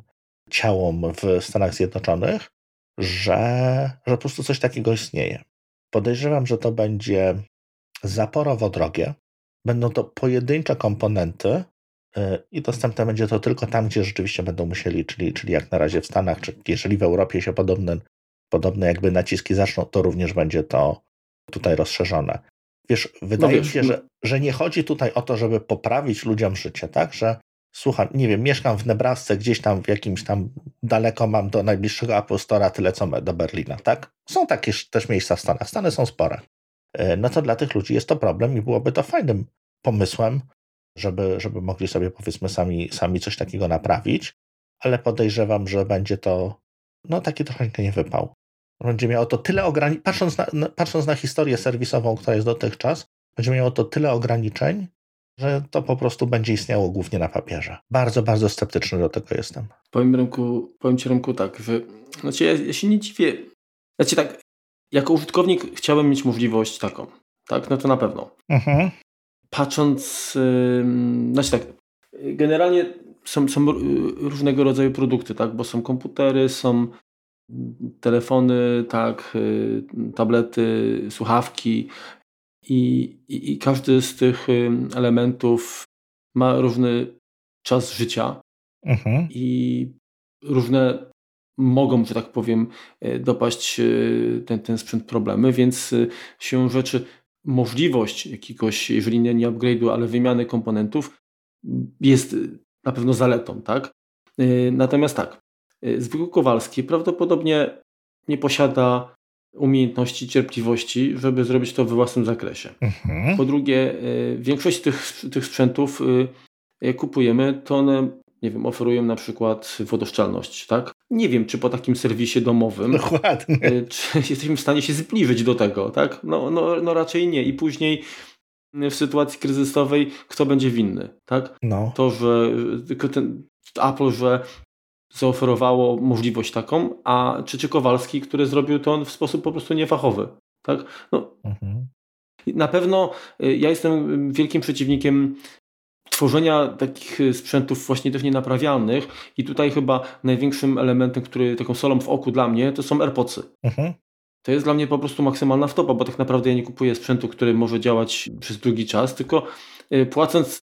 ciałom w Stanach Zjednoczonych, że, że po prostu coś takiego istnieje. Podejrzewam, że to będzie zaporowo drogie. Będą to pojedyncze komponenty y, i dostępne będzie to tylko tam, gdzie rzeczywiście będą musieli, czyli, czyli jak na razie w Stanach, czy jeżeli w Europie się podobne, podobne jakby naciski zaczną, to również będzie to tutaj rozszerzone. Wiesz, wydaje no wiesz, mi się, no- że, że nie chodzi tutaj o to, żeby poprawić ludziom życie, tak? Że słucham, nie wiem, mieszkam w Nebrasce, gdzieś tam w jakimś tam daleko mam do najbliższego Apple Store'a tyle co do Berlina, tak? Są takie też miejsca w Stanach, Stany są spore. E, no to dla tych ludzi jest to problem i byłoby to fajnym pomysłem, żeby, żeby mogli sobie powiedzmy sami, sami coś takiego naprawić, ale podejrzewam, że będzie to no taki trochę nie wypał. Będzie miało to tyle ograniczeń, patrząc na, patrząc na historię serwisową, która jest dotychczas, będzie miało to tyle ograniczeń, że to po prostu będzie istniało głównie na papierze. Bardzo, bardzo sceptyczny do tego jestem. Powiem, Remku, powiem Ci, Remku, tak, że znaczy ja, ja się nie dziwię. Znaczy tak, jako użytkownik chciałbym mieć możliwość taką, tak? No to na pewno. Mhm. Patrząc, yy, znaczy tak, generalnie są, są różnego rodzaju produkty, tak? bo są komputery, są telefony, tak, y, tablety, słuchawki i, i, i każdy z tych elementów ma różny czas życia mhm. i różne mogą, że tak powiem, y, dopaść ten, ten sprzęt problemy, więc się rzeczy możliwość jakiegoś, jeżeli nie, nie upgrade'u, ale wymiany komponentów jest na pewno zaletą, tak? Natomiast tak, zwykły Kowalski prawdopodobnie nie posiada umiejętności, cierpliwości, żeby zrobić to we własnym zakresie. Mhm. Po drugie, y, większość tych, tych sprzętów y, kupujemy, to one nie wiem, oferują na przykład wodoszczalność, tak? Nie wiem, czy po takim serwisie domowym Dokładnie. czy [laughs] jesteśmy w stanie się zbliżyć do tego, tak? No, no, no raczej nie. I później w sytuacji kryzysowej kto będzie winny, tak? No. To, że tylko ten Apple, że zaoferowało możliwość taką, a Czyczy Kowalski, który zrobił to w sposób po prostu niefachowy. Tak? No, mhm. Na pewno y, ja jestem wielkim przeciwnikiem tworzenia takich sprzętów właśnie też nienaprawialnych i tutaj chyba największym elementem, który taką solą w oku dla mnie, to są AirPodsy. Mhm. To jest dla mnie po prostu maksymalna wtopa, bo tak naprawdę ja nie kupuję sprzętu, który może działać przez długi czas, tylko y, płacąc,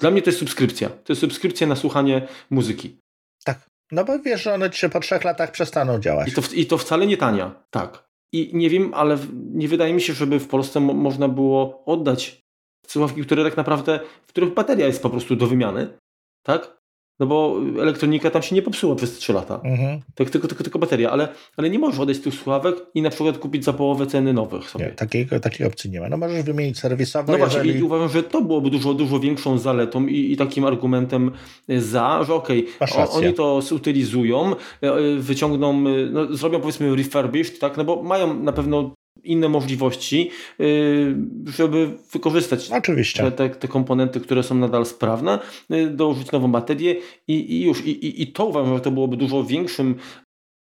dla mnie to jest subskrypcja. To jest subskrypcja na słuchanie muzyki. Tak. No bo wiesz, że one ci po trzech latach przestaną działać. I to, I to wcale nie tania, tak. I nie wiem, ale nie wydaje mi się, żeby w Polsce mo można było oddać słuchawki, które tak naprawdę, w których bateria jest po prostu do wymiany, tak? No bo elektronika tam się nie popsuła przez 3 lata. Mhm. Tak, tylko, tylko, tylko bateria, ale, ale nie możesz odejść z tych słuchawek i na przykład kupić za połowę ceny nowych sobie. Nie, takiej, takiej opcji nie ma. No możesz wymienić serwisowo. No właśnie jeżeli... i uważam, że to byłoby dużo, dużo większą zaletą i, i takim argumentem za, że okej, okay, oni to zutylizują, e, wyciągną, e, no, zrobią powiedzmy refurbished, tak, no bo mają na pewno inne możliwości, y, żeby wykorzystać Oczywiście. Te, te, komponenty, które są nadal sprawne, y, dołożyć nową baterię i, i już. I, i, I to uważam, że to byłoby dużo większym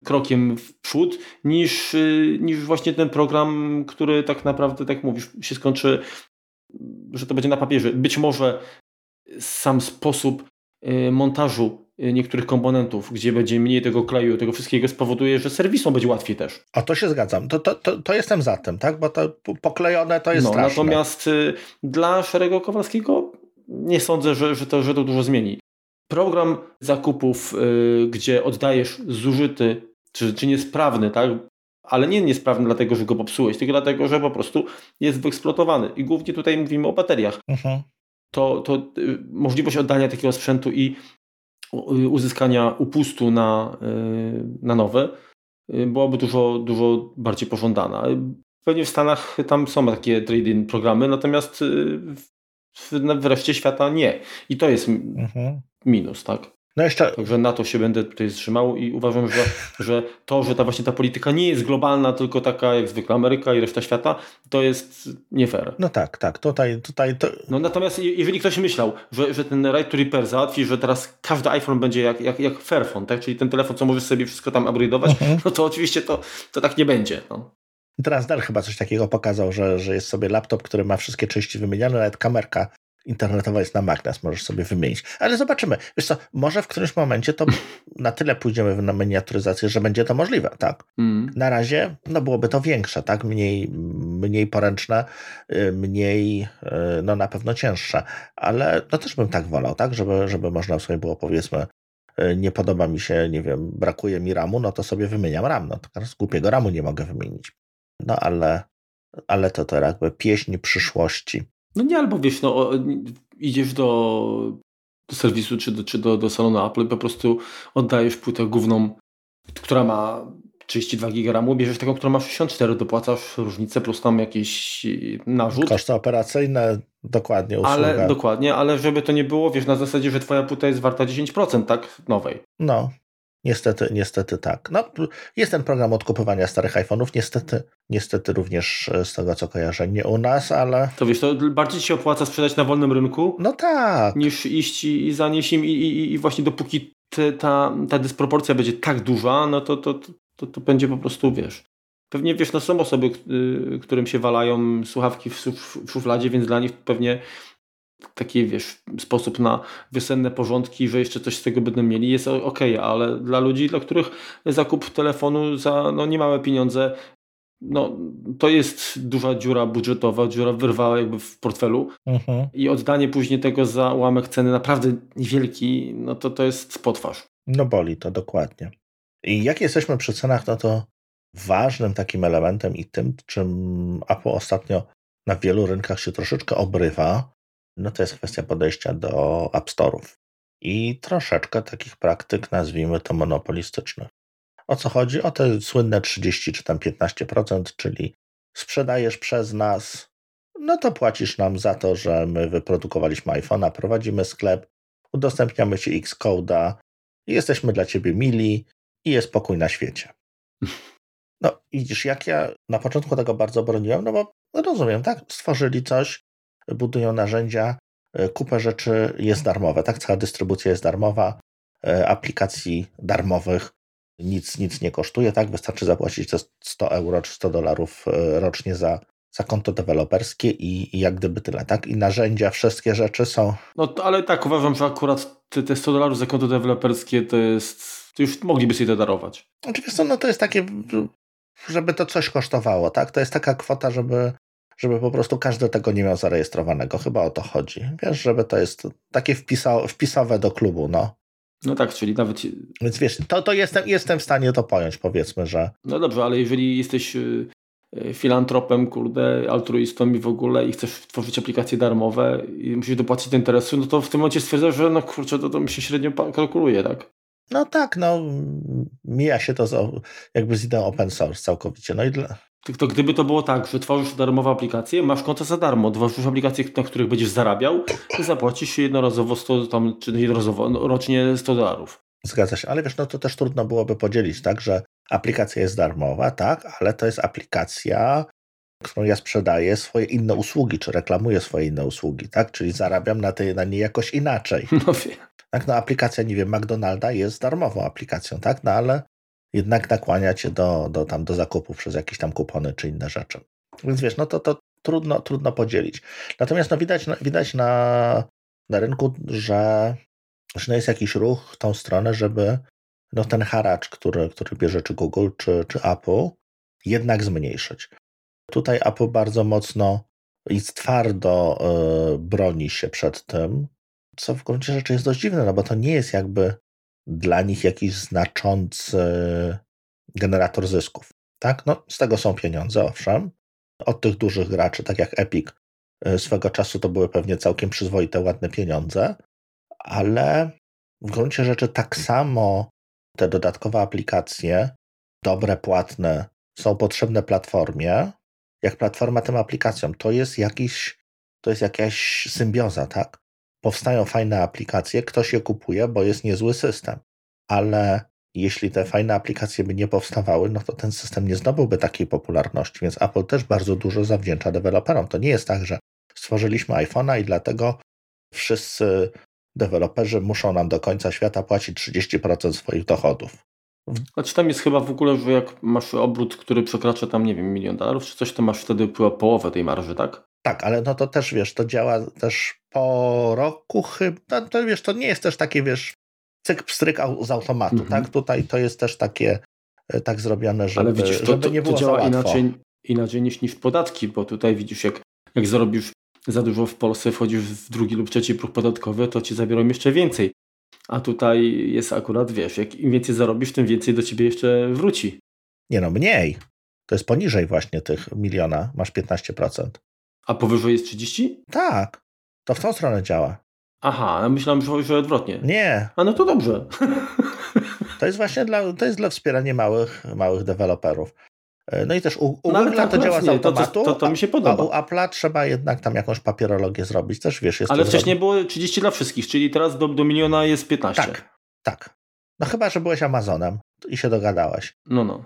krokiem w przód niż, y, niż właśnie ten program, który tak naprawdę, tak mówisz, się skończy, że to będzie na papierze. Być może sam sposób montażu niektórych komponentów, gdzie będzie mniej tego kleju, tego wszystkiego spowoduje, że serwisom będzie łatwiej też. O to się zgadzam. To, to, to, to jestem za tym, tak? Bo to poklejone to jest no, straszne. Natomiast y, dla Szerego Kowalskiego nie sądzę, że, że, to, że to dużo zmieni. Program zakupów, y, gdzie oddajesz zużyty czy, czy niesprawny, tak? ale nie niesprawny dlatego, że go popsułeś, tylko dlatego, że po prostu jest wyeksploatowany. I głównie tutaj mówimy o bateriach. Mhm. To, to możliwość oddania takiego sprzętu i uzyskania upustu na, y, na nowe y, byłaby dużo, dużo bardziej pożądana. Pewnie w Stanach tam są takie trading programy, natomiast y, w, w reszcie świata nie. I to jest mhm. minus, tak? No jeszcze... Także na to się będę tutaj trzymał i uważam, że, że to, że ta właśnie ta polityka nie jest globalna, tylko taka jak zwykle Ameryka i reszta świata, to jest nie fair. No tak, tak. Tutaj, tutaj to... No natomiast jeżeli ktoś myślał, że, że ten right to repair załatwi, że teraz każdy iPhone będzie jak, jak, jak Fairphone, tak? czyli ten telefon, co możesz sobie wszystko tam upgrade'ować, mhm. no to oczywiście to, to tak nie będzie. No. Teraz Dell chyba coś takiego pokazał, że, że jest sobie laptop, który ma wszystkie części wymieniane, nawet kamerka internetowa jest na magnes, możesz sobie wymienić. Ale zobaczymy. Wiesz co, może w którymś momencie to [laughs] na tyle pójdziemy na miniaturyzację, że będzie to możliwe, tak? Mm. Na razie no byłoby to większe, tak? Mniej, mniej poręczne, y, mniej, y, no na pewno cięższe, ale no też bym tak wolał, tak? Żeby, żeby można sobie było powiedzmy y, nie podoba mi się, nie wiem, brakuje mi ramu, no to sobie wymieniam ram. No to teraz głupiego ramu nie mogę wymienić. No ale, ale to to jakby pieśń przyszłości. No nie, albo wiesz, no, idziesz do, do serwisu czy, do, czy do, do salonu Apple i po prostu oddajesz płytę główną, która ma 32 GB, bierzesz taką, która ma 64, dopłacasz różnicę plus tam jakiś narzut. Koszty operacyjne, dokładnie usługa. Ale, dokładnie, ale żeby to nie było, wiesz, na zasadzie, że twoja płyta jest warta 10%, tak, nowej. No, Niestety, niestety tak. No, jest ten program odkupywania starych iPhone'ów, niestety, niestety również z tego co kojarzę, nie u nas, ale... To wiesz, to bardziej ci się opłaca sprzedać na wolnym rynku, no tak. niż iść i zanieść im i, i, i właśnie dopóki te, ta, ta dysproporcja będzie tak duża, no to, to, to, to będzie po prostu, wiesz... Pewnie, wiesz, no są osoby, którym się walają słuchawki w szufladzie, więc dla nich pewnie taki, wiesz, sposób na wiosenne porządki, że jeszcze coś z tego będą mieli, jest ok, ale dla ludzi, dla których zakup telefonu za no, niemałe pieniądze, no, to jest duża dziura budżetowa, dziura wyrwała jakby w portfelu Mhm. i oddanie później tego za ułamek ceny naprawdę niewielki, no to to jest potwarz. No boli to dokładnie. I jak jesteśmy przy cenach, no to ważnym takim elementem i tym, czym Apple ostatnio na wielu rynkach się troszeczkę obrywa, no to jest kwestia podejścia do App Store'ów i troszeczkę takich praktyk, nazwijmy to monopolistycznych. O co chodzi? O te słynne 30 czy tam 15%, czyli sprzedajesz przez nas, no to płacisz nam za to, że my wyprodukowaliśmy iPhone'a, prowadzimy sklep, udostępniamy ci Xcode'a, jesteśmy dla ciebie mili i jest pokój na świecie. [laughs] No widzisz, jak ja na początku tego bardzo broniłem, no bo rozumiem, tak? Stworzyli coś, budują narzędzia, e, kupę rzeczy jest darmowe, tak? Cała dystrybucja jest darmowa, e, aplikacji darmowych nic, nic nie kosztuje, tak? Wystarczy zapłacić te 100 euro czy 100 dolarów e, rocznie za, za konto deweloperskie i, i jak gdyby tyle, tak? I narzędzia, wszystkie rzeczy są. No to, ale tak, uważam, że akurat te, te 100 dolarów za konto deweloperskie to jest, to już mogliby sobie to darować. Oczywiście, no to jest takie, żeby to coś kosztowało, tak? To jest taka kwota, żeby, żeby po prostu każdy tego nie miał zarejestrowanego. Chyba o to chodzi. Wiesz, żeby to jest takie wpisa, wpisowe do klubu, no. No tak, czyli nawet. Więc wiesz, to, to jestem, jestem w stanie to pojąć, powiedzmy, że. No dobrze, ale jeżeli jesteś y, y, filantropem, kurde, altruistą i w ogóle i chcesz tworzyć aplikacje darmowe i musisz dopłacić do interesu, no to w tym momencie stwierdzasz, że no kurczę, to, to mi się średnio kalkuluje, tak? No tak, no mija się to z, jakby z ideą open source całkowicie. No i dla... To gdyby to było tak, że tworzysz darmową aplikację, masz konto za darmo, tworzysz aplikacje, na których będziesz zarabiał i zapłacisz jednorazowo 100, tam, czy jednorazowo, no, rocznie 100 dolarów. Zgadza się, ale wiesz, no to też trudno byłoby podzielić, tak, że aplikacja jest darmowa, tak, ale to jest aplikacja, którą ja sprzedaję swoje inne usługi, czy reklamuję swoje inne usługi, tak, czyli zarabiam na, tej, na niej jakoś inaczej. No wiem. Tak, no aplikacja, nie wiem, McDonalda jest darmową aplikacją, tak, no ale jednak nakłania cię do, do, tam, do zakupu przez jakieś tam kupony czy inne rzeczy. Więc wiesz, no to, to trudno, trudno podzielić. Natomiast no widać, widać na, na rynku, że, że no jest jakiś ruch w tą stronę, żeby no ten haracz, który, który bierze czy Google, czy, czy Apple, jednak zmniejszyć. Tutaj Apple bardzo mocno i twardo y, broni się przed tym, co w gruncie rzeczy jest dość dziwne, no bo to nie jest jakby dla nich jakiś znaczący generator zysków. Tak? No, z tego są pieniądze, owszem. Od tych dużych graczy, tak jak Epic, y, swego czasu to były pewnie całkiem przyzwoite, ładne pieniądze, ale w gruncie rzeczy tak samo te dodatkowe aplikacje, dobre, płatne, są potrzebne platformie, jak platforma tym aplikacjom. To jest jakiś, to jest jakaś symbioza, tak? Powstają fajne aplikacje, ktoś je kupuje, bo jest niezły system. Ale jeśli te fajne aplikacje by nie powstawały, no to ten system nie zdobyłby takiej popularności. Więc Apple też bardzo dużo zawdzięcza deweloperom. To nie jest tak, że stworzyliśmy iPhone'a i dlatego wszyscy deweloperzy muszą nam do końca świata płacić 30% swoich dochodów. Znaczy tam jest chyba w ogóle, że jak masz obrót, który przekracza tam, nie wiem, milion dolarów czy coś, to masz wtedy połowę tej marży, tak? Tak, ale no to też, wiesz, to działa też po roku chyba, to, to wiesz, to nie jest też takie, wiesz, cyk pstryk z automatu, mm -hmm. tak? Tutaj to jest też takie e, tak zrobione, żeby, ale widzisz, to, żeby nie było to działa inaczej, inaczej niż, niż podatki, bo tutaj widzisz, jak, jak zarobisz za dużo w Polsce, wchodzisz w drugi lub trzeci próg podatkowy, to ci zabiorą jeszcze więcej. A tutaj jest akurat, wiesz, jak im więcej zarobisz, tym więcej do ciebie jeszcze wróci. Nie no, mniej. To jest poniżej właśnie tych miliona, masz 15%. A powyżej jest 30? Tak. To w tą stronę działa. Aha, ja myślałem, że, że odwrotnie. Nie. A no to dobrze. To jest właśnie dla, to jest dla wspierania małych, małych deweloperów. No i też u, u no, Google to działa z automatu, to, to, to, mi się podoba. A u Apple'a trzeba jednak tam jakąś papierologię zrobić. Też wiesz, jest Ale wcześniej było 30 dla wszystkich, czyli teraz do, do miliona jest 15. Tak, tak. No chyba, że byłeś Amazonem i się dogadałeś. No, no.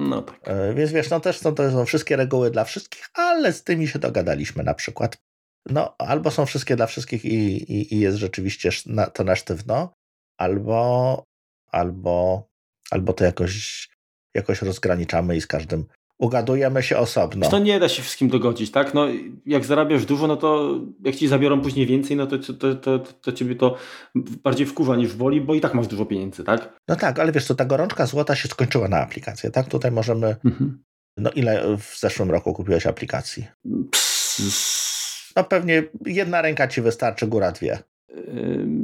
No tak. Więc wiesz, no też są, to są wszystkie reguły dla wszystkich, ale z tymi się dogadaliśmy na przykład. No, albo są wszystkie dla wszystkich i, i, i jest rzeczywiście to na sztywno, albo, albo, albo to jakoś, jakoś rozgraniczamy i z każdym ugadujemy się osobno. To nie da się wszystkim dogodzić, tak? No, jak zarabiasz dużo, no to jak ci zabiorą później więcej, no to, to, to, to, to ciebie to bardziej wkurza niż woli, bo i tak masz dużo pieniędzy, tak? No tak, ale wiesz co, ta gorączka złota się skończyła na aplikację, tak? Tutaj możemy... Mhm. No ile w zeszłym roku kupiłeś aplikacji? No pewnie jedna ręka ci wystarczy, góra dwie.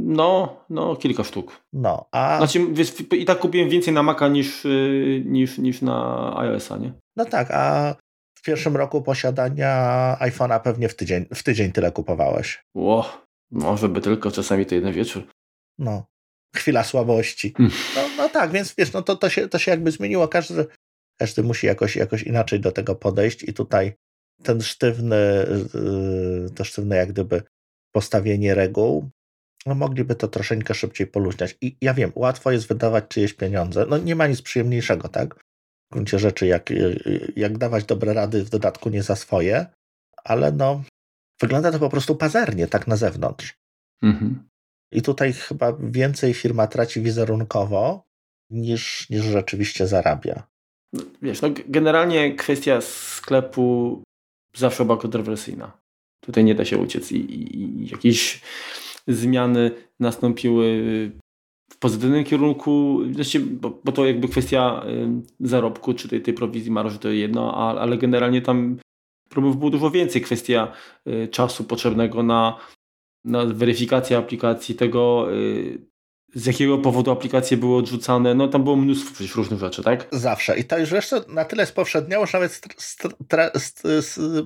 No, no, kilka sztuk. No, a... Znaczy, wiesz, i tak kupiłem więcej na Maca niż, y, niż, niż na iOS-a, nie? No tak, a w pierwszym roku posiadania iPhone'a pewnie w tydzień, w tydzień tyle kupowałeś. Ło, może by tylko czasami to jeden wieczór. No, chwila słabości. Hmm. No, no tak, więc wiesz, no to, to, się, to się jakby zmieniło. Każdy, każdy musi jakoś, jakoś inaczej do tego podejść i tutaj ten sztywny, y, to sztywne jak gdyby postawienie reguł no mogliby to troszeczkę szybciej poluźniać. I ja wiem, łatwo jest wydawać czyjeś pieniądze. No nie ma nic przyjemniejszego, tak? W gruncie rzeczy, jak, jak dawać dobre rady, w dodatku nie za swoje, ale no wygląda to po prostu pazernie, tak na zewnątrz. Mhm. I tutaj chyba więcej firma traci wizerunkowo niż, niż rzeczywiście zarabia. No, wiesz, no generalnie kwestia sklepu zawsze była kontrowersyjna. Tutaj nie da się uciec i, i, i jakieś zmiany nastąpiły w pozytywnym kierunku, znaczy, bo, bo, to jakby kwestia zarobku, czy tej, tej prowizji marży to jedno, ale generalnie tam problemów było dużo więcej. Kwestia y, czasu potrzebnego na, na weryfikację aplikacji, tego y, z jakiego powodu aplikacje były odrzucane, no tam było mnóstwo przecież różnych rzeczy, tak? Zawsze. I to już zresztą na tyle spowszedniało, że nawet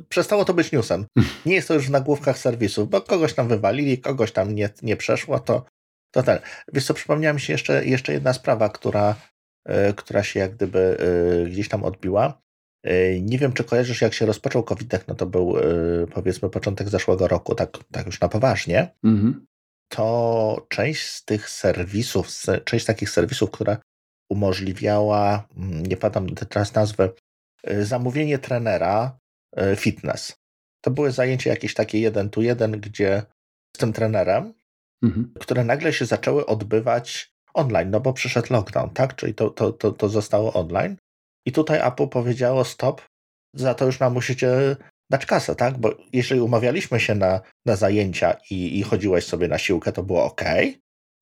przestało to być newsem. Hmm. Nie jest to już w nagłówkach serwisów, bo kogoś tam wywalili, kogoś tam nie, nie przeszło, to, to ten. Wiesz co, przypomniała mi się jeszcze, jeszcze jedna sprawa, która, yy, która się jak gdyby yy, gdzieś tam odbiła. Yy, nie wiem, czy kojarzysz, jak się rozpoczął COVID, no to był powiedzmy początek zeszłego roku, tak, tak już na poważnie. Mhm to część z tych serwisów, część takich serwisów, która umożliwiała, mm, nie pamiętam teraz nazwę, y, zamówienie trenera y, fitness. To były zajęcia jakieś takie jeden tu jeden, gdzie z tym trenerem, mhm. które nagle się zaczęły odbywać online, no bo przyszedł lockdown, tak? Czyli to, to, to, to zostało online. I tutaj Apple powiedziało stop, za to już nam musicie dać kasę, tak? Bo jeżeli umawialiśmy się na, na zajęcia i, i chodziłeś sobie na siłkę, to było ok.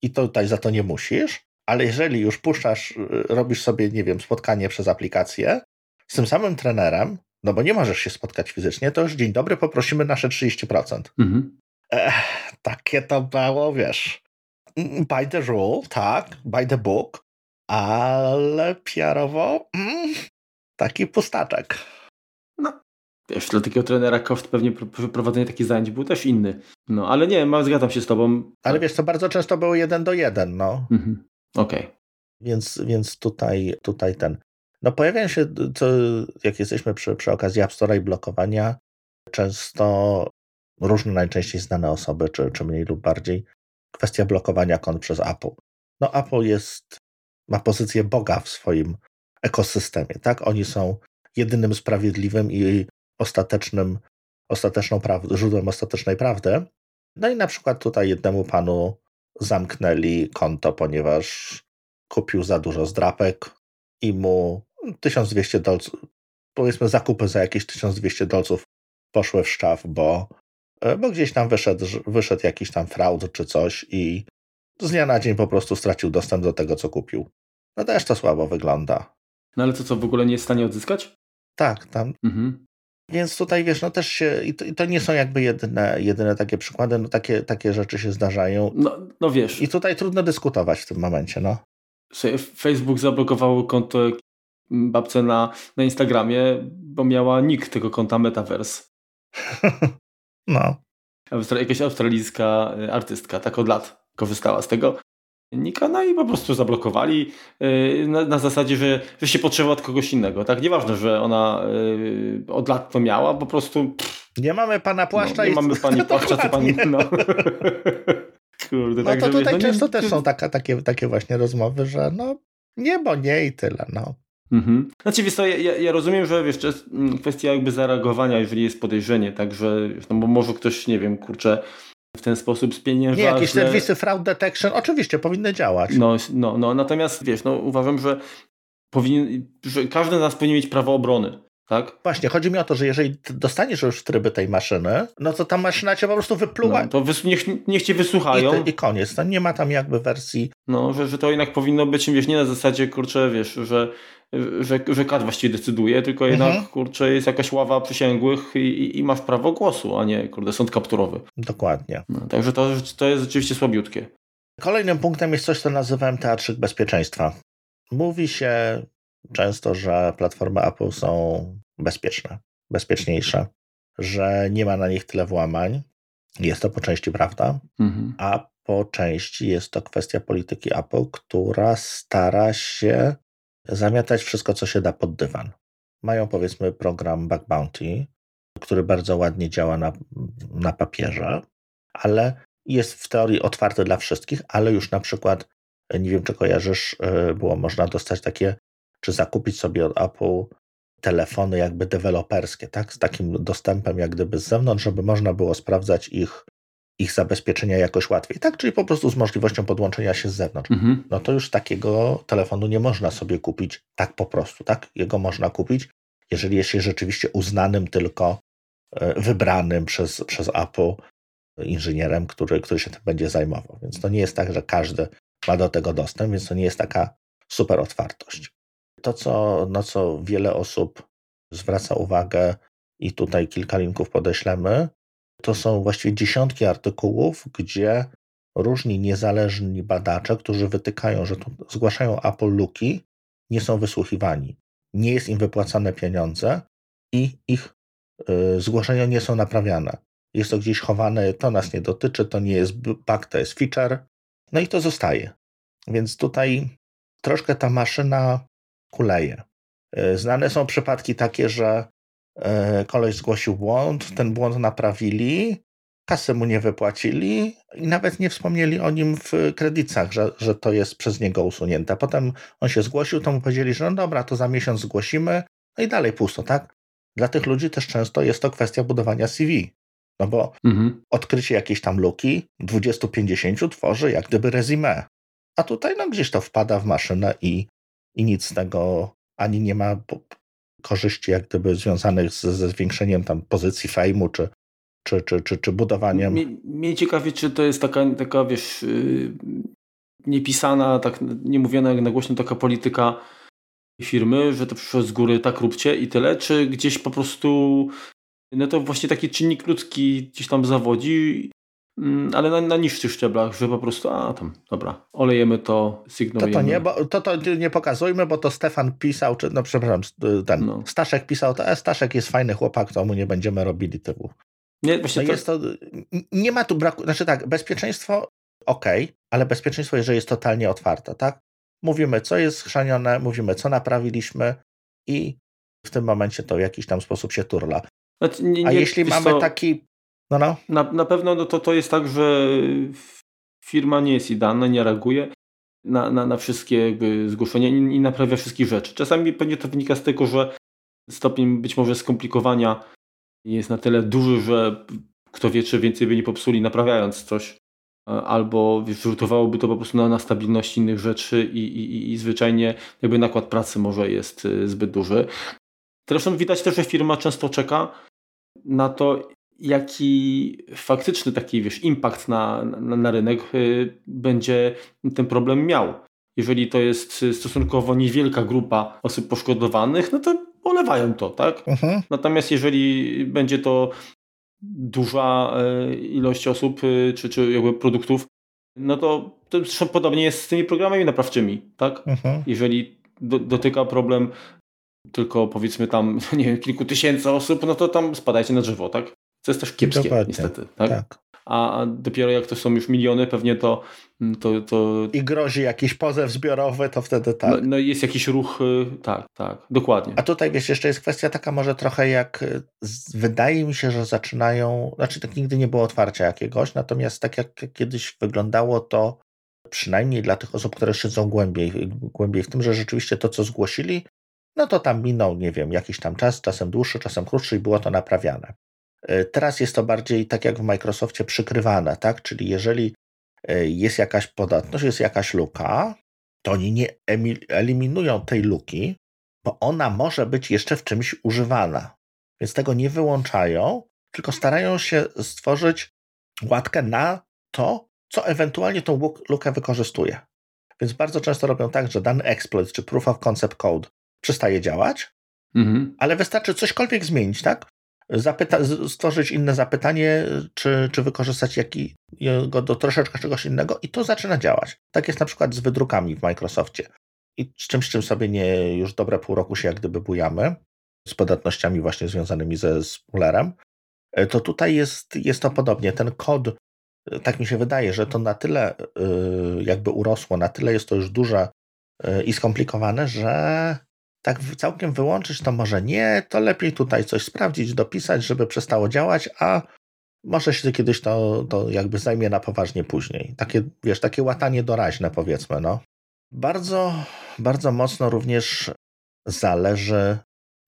I tutaj za to nie musisz, ale jeżeli już puszczasz, y, robisz sobie, nie wiem, spotkanie przez aplikację z tym samym trenerem, no bo nie możesz się spotkać fizycznie, to już dzień dobry, poprosimy nasze 30%. Mhm. Ech, takie to było, wiesz, mm, by the rule, tak, by the book, ale piarowo mm, taki pustaczek. Wiesz, dla takiego trenera koszt pewnie wyprowadzenia takich zajęć był też inny. No, ale nie, ma, zgadzam się z tobą. Ale wiesz, to bardzo często było jeden do jeden, no. Mhm. Okej. Okay. Więc, więc tutaj, tutaj ten. No pojawiają się, co, jak jesteśmy przy, przy okazji App Store i blokowania, często różne najczęściej znane osoby, czy, czy mniej lub bardziej, kwestia blokowania kont przez Apple. No Apple jest, ma pozycję Boga w swoim ekosystemie, tak? Oni są jedynym sprawiedliwym i ostatecznym, ostateczną prawdę, źródłem ostatecznej prawdy. No i na przykład tutaj jednemu panu zamknęli konto, ponieważ kupił za dużo zdrapek i mu 1200 dolców, powiedzmy zakupy za jakieś 1200 dolców poszły w szczaw, bo, e, bo gdzieś tam wyszedł, wyszedł jakiś tam fraud czy coś i z dnia na dzień po prostu stracił dostęp do tego, co kupił. No też to słabo wygląda. No ale to co, w ogóle nie jest w stanie odzyskać? Tak, tam. Mhm. Więc tutaj wiesz, no też się, i to, i to, nie są jakby jedyne, jedyne takie przykłady, no takie, takie rzeczy się zdarzają. No, no wiesz. I tutaj trudno dyskutować w tym momencie, no. Facebook zablokował konto babce na, na Instagramie, bo miała nick tego konta Metaverse. [laughs] no. Jakaś australijska y, artystka, tak od lat korzystała z tego. Nikana i po prostu zablokowali y, na, na, zasadzie, że, że się potrzeba od kogoś innego. Tak, nieważne, że ona y, od lat to miała, po prostu. Pff, nie mamy pana płaszcza no, nie i mamy [laughs] pani płaszcza, co pani. No. [laughs] Kurde, no to tutaj no, często nie... też są taka, takie, takie właśnie rozmowy, że no nie, bo nie i tyle. No. Mhm. Znaczy, wiesz, to ja, ja, rozumiem, że wiesz, to jest kwestia jakby zareagowania, jeżeli jest podejrzenie, także, no bo może ktoś, nie wiem, kurczę, w ten sposób spienięża. Nie, jakieś serwisy fraud detection oczywiście powinny działać. No, no, no, natomiast wiesz, no, uważam, że, powinien, że każdy z nas powinien mieć prawo obrony. Tak? Właśnie, chodzi mi o to, że jeżeli dostaniesz już tryby tej maszyny, no to ta maszyna cię po prostu wypluwa. No, to wys- niech, niech cię wysłuchają. I, I koniec. No, nie ma tam jakby wersji. No, że, że to jednak powinno być, wiesz, nie na zasadzie, kurczę, wiesz, że, że, że kat właściwie decyduje, tylko jednak, mhm. kurczę, jest jakaś ława przysięgłych i, i, masz prawo głosu, a nie, kurde, sąd kapturowy. Dokładnie. No, także to, to jest rzeczywiście słabiutkie. Kolejnym punktem jest coś, co nazywałem teatrzyk bezpieczeństwa. Mówi się często, że platformy Apple są bezpieczne, bezpieczniejsze, że nie ma na nich tyle włamań. Jest to po części prawda, mhm. a po części jest to kwestia polityki Apple, która stara się zamiatać wszystko, co się da pod dywan. Mają powiedzmy program Bug Bounty, który bardzo ładnie działa na, na papierze, ale jest w teorii otwarty dla wszystkich, ale już na przykład, nie wiem czy kojarzysz, y, było można dostać takie, czy zakupić sobie od Apple telefony jakby deweloperskie, tak? Z takim dostępem jak gdyby z zewnątrz, żeby można było sprawdzać ich, ich zabezpieczenia jakoś łatwiej, tak? Czyli po prostu z możliwością podłączenia się z zewnątrz. Mhm. No to już takiego telefonu nie można sobie kupić tak po prostu, tak? Jego można kupić, jeżeli jest się rzeczywiście uznanym tylko, e, wybranym przez, przez Apple inżynierem, który, który się tym będzie zajmował. Więc to nie jest tak, że każdy ma do tego dostęp, więc to nie jest taka super otwartość. To, co, na co wiele osób zwraca uwagę, i tutaj kilka linków podeślemy, to są właściwie dziesiątki artykułów, gdzie różni niezależni badacze, którzy wytykają, że zgłaszają Apple luki, nie są wysłuchiwani. Nie jest im wypłacane pieniądze i ich y, zgłoszenia nie są naprawiane. Jest to gdzieś chowane, to nas nie dotyczy, to nie jest bug, to jest feature. No i to zostaje. Więc tutaj troszkę ta maszyna kuleje. E, znane są przypadki takie, że e, koleś zgłosił błąd, ten błąd naprawili, kasy mu nie wypłacili i nawet nie wspomnieli o nim w kredytach, że, że to jest przez niego usunięte. Potem on się zgłosił, to mu powiedzieli, że no dobra, to za miesiąc zgłosimy, no i dalej pusto, tak? Dla tych ludzi też często jest to kwestia budowania CV. No bo mhm. odkrycie jakiejś tam luki 20-50 tworzy jak gdyby rezime. A tutaj no gdzieś to wpada w maszynę i, i nic z tego ani nie ma korzyści jak gdyby związanych z, ze zwiększeniem tam pozycji fejmu czy, czy, czy, czy, czy budowaniem. Mnie, ciekawi, czy to jest taka, taka wiesz, yy, niepisana, tak nie mówiona jak taka polityka firmy, że to przyszło z góry, tak róbcie i tyle, czy gdzieś po prostu no to właśnie taki czynnik ludzki gdzieś tam zawodzi, ale na, na niższych szczeblach, że po prostu, a tam, dobra, olejemy to, sygnujemy. To to nie, bo, to, to nie pokazujmy, bo to Stefan pisał, czy, no przepraszam, ten no. Staszek pisał, to e, Staszek jest fajny chłopak, to mu nie będziemy robili tyłu. Nie, właśnie no to... Jest to, nie ma tu braku, znaczy tak, bezpieczeństwo ok, ale bezpieczeństwo, jeżeli jest totalnie otwarte, tak? Mówimy, co jest schrzanione, mówimy, co naprawiliśmy i w tym momencie to w jakiś tam sposób się turla. Znaczy, nie, nie, A jeśli mamy co, taki. No, no. Na, na pewno no to, to jest tak, że firma nie jest idealna, nie reaguje na, na, na wszystkie zgłoszenia i nie naprawia wszystkich rzeczy. Czasami pewnie to wynika z tego, że stopień być może skomplikowania jest na tyle duży, że kto wie, czy więcej by nie popsuli naprawiając coś. Albo rzutowałoby to po prostu na, na stabilność innych rzeczy i, i, i zwyczajnie jakby nakład pracy może jest y, zbyt duży. Zresztą widać też, że firma często czeka na to, jaki faktyczny taki wiesz, impact na, na, na rynek y, będzie ten problem miał. Jeżeli to jest stosunkowo niewielka grupa osób poszkodowanych, no to olewają to, tak? Mhm. Natomiast jeżeli będzie to duża y, ilość osób y, czy, czy jakby produktów, no to, to zresztą podobnie jest z tymi programami naprawczymi, tak? Mhm. Jeżeli do, dotyka problem tylko powiedzmy tam, [laughs] nie wiem, kilku tysięcy osób, no to tam spadajcie na drzewo, tak? To jest też kiepskie Dokładnie. niestety. Tak? tak? A dopiero jak to są już miliony, pewnie to, to, to... I grozi jakiś pozew zbiorowy, to wtedy tak. No, no, jest jakiś ruch, y, tak, tak, dokładnie. A tutaj wiesz, jeszcze jest kwestia taka może trochę jak, y, wydaje mi się, że zaczynają, znaczy tak nigdy nie było otwarcia jakiegoś, natomiast tak jak kiedyś wyglądało to, przynajmniej dla tych osób, które siedzą głębiej, głębiej w tym, że rzeczywiście to, co zgłosili, no to tam minął, nie wiem, jakiś tam czas, czasem dłuższy, czasem krótszy i było to naprawiane. E, teraz jest to bardziej tak jak w Microsoftie przykrywane, tak? Czyli jeżeli e, jest jakaś podatność, jest jakaś luka, to oni nie eliminują tej luki, bo ona może być jeszcze w czymś używana. Więc tego nie wyłączają, tylko starają się stworzyć łatkę na to, co ewentualnie tą lukę wykorzystuje. Więc bardzo często robią tak, że dany exploit czy proof of concept code przestaje działać, mhm. ale wystarczy cośkolwiek zmienić, tak? Zapyta stworzyć inne zapytanie, czy, czy wykorzystać jaki, go do troszeczkę czegoś innego i to zaczyna działać. Tak jest na przykład z wydrukami w Microsoftie. I z czymś, czym sobie nie już dobre pół roku się jak gdyby bujamy, z podatnościami właśnie związanymi ze Smulerem, e, to tutaj jest, jest to podobnie. Ten kod, e, tak mi się wydaje, że to na tyle e, jakby urosło, na tyle jest to już duże i skomplikowane, że tak całkiem wyłączyć to może nie, to lepiej tutaj coś sprawdzić, dopisać, żeby przestało działać, a może się kiedyś to, to jakby zajmie na poważnie później. Takie, wiesz, takie łatanie doraźne powiedzmy, no. Bardzo, bardzo mocno również zależy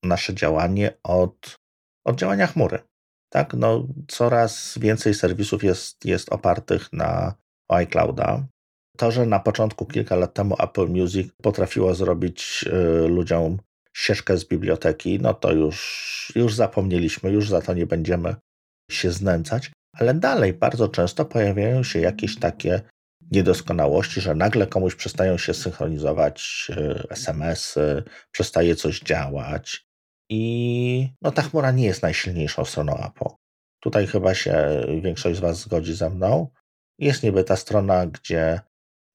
nasze działanie od, od działania chmury. Tak, no, coraz więcej serwisów jest, jest opartych na iClouda. To, że na początku, kilka lat temu Apple Music potrafiło zrobić y, ludziom ścieżkę z biblioteki, no to już, już zapomnieliśmy, już za to nie będziemy się znęcać, ale dalej bardzo często pojawiają się jakieś takie niedoskonałości, że nagle komuś przestają się synchronizować y, SMS-y, przestaje coś działać. I no, ta chmura nie jest najsilniejszą stroną Apple. Tutaj chyba się większość z Was zgodzi ze mną. Jest niby ta strona, gdzie,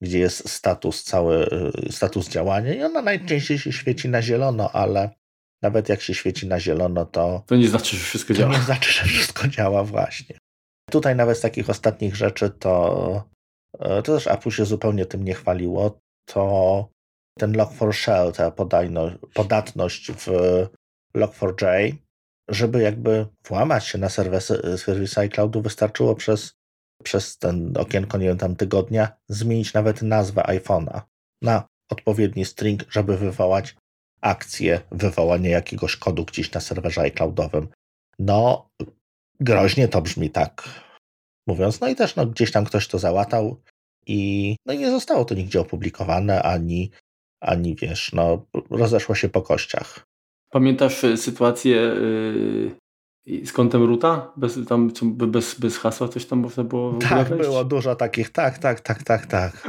gdzie jest status cały, y, status działania i ona najczęściej się świeci na zielono, ale nawet jak się świeci na zielono, to. To nie znaczy, że wszystko działa. To nie znaczy, że wszystko działa, właśnie. Tutaj nawet z takich ostatnich rzeczy to E, to też Apple się zupełnie tym nie chwaliło, to ten Log4Shell, ta podatność w Log4j, żeby jakby włamać się na serwisy, serwisy iCloudu, wystarczyło przez, przez ten okienko, nie wiem, tam tygodnia, zmienić nawet nazwę iPhone'a na odpowiedni string, żeby wywołać akcję wywołania jakiegoś kodu gdzieś na serwerze iCloudowym. No, groźnie to brzmi tak mówiąc. No i też no, gdzieś tam ktoś to załatał i, no i nie zostało to nigdzie opublikowane, ani, ani wiesz, no, rozeszło się po kościach. Pamiętasz y, sytuację yy, z kątem ruta? Bez, tam, bez, bez hasła coś tam można było Tak, wejść? było dużo takich, tak, tak, tak, tak, tak.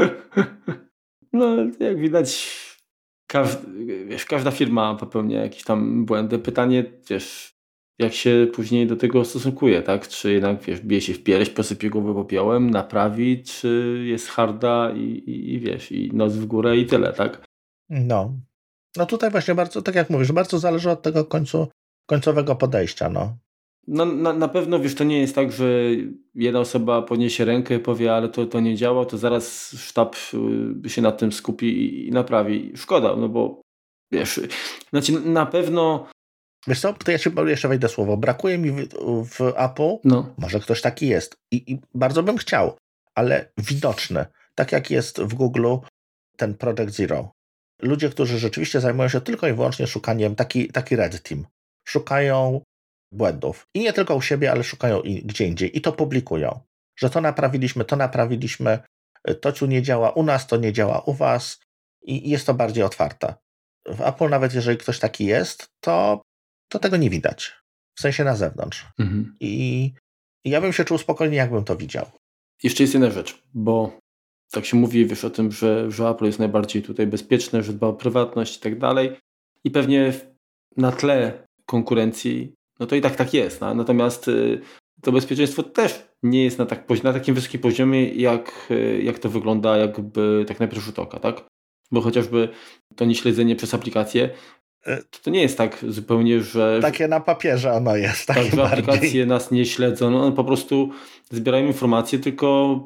[laughs] no, jak widać, każd, wiesz, każda firma popełnia jakieś tam błędy. Pytanie, wiesz, jak się później do tego stosunkuje, tak? Czy jednak wiesz, bije się w pierś, posypie głowę popiołem, naprawi, czy jest harda i, i, i wiesz, i noc w górę i tyle, tak? No. No tutaj właśnie bardzo, tak jak mówisz, bardzo zależy od tego końcu, końcowego podejścia, no. No, na, na pewno, wiesz, to nie jest tak, że jedna osoba podniesie rękę i powie, ale to, to nie działa, to zaraz sztab y, się nad tym skupi i, i naprawi. Szkoda, no bo wiesz, znaczy na pewno Wiesz co, to ja ci jeszcze wejdę słowo. Brakuje mi w, w Apple, no. może ktoś taki jest I, I, bardzo bym chciał, ale widoczny, tak jak jest w Google ten Project Zero. Ludzie, którzy rzeczywiście zajmują się tylko i wyłącznie szukaniem, taki, taki red team, szukają błędów. I nie tylko u siebie, ale szukają i gdzie indziej i to publikują. Że to naprawiliśmy, to naprawiliśmy, to tu nie działa u nas, to nie działa u was i jest to bardziej otwarte. W Apple nawet jeżeli ktoś taki jest, to to tego nie widać. W sensie na zewnątrz. Mhm. I, I ja bym się czuł spokojnie, jakbym to widział. Jeszcze jest jedna rzecz, bo tak się mówi, wiesz o tym, że, że Apple jest najbardziej tutaj bezpieczne, że dba o prywatność i tak dalej. I pewnie na tle konkurencji, no to i tak tak jest. No? Natomiast y, to bezpieczeństwo też nie jest na, tak, na takim wysokim poziomie, jak, y, jak to wygląda jakby tak na pierwszy rzut oka, tak? Bo chociażby to nieśledzenie przez aplikację E, to nie jest tak zupełnie, że... Takie na papierze ono jest. Tak, że aplikacje nas nie śledzą. No, po prostu zbierają informacje, tylko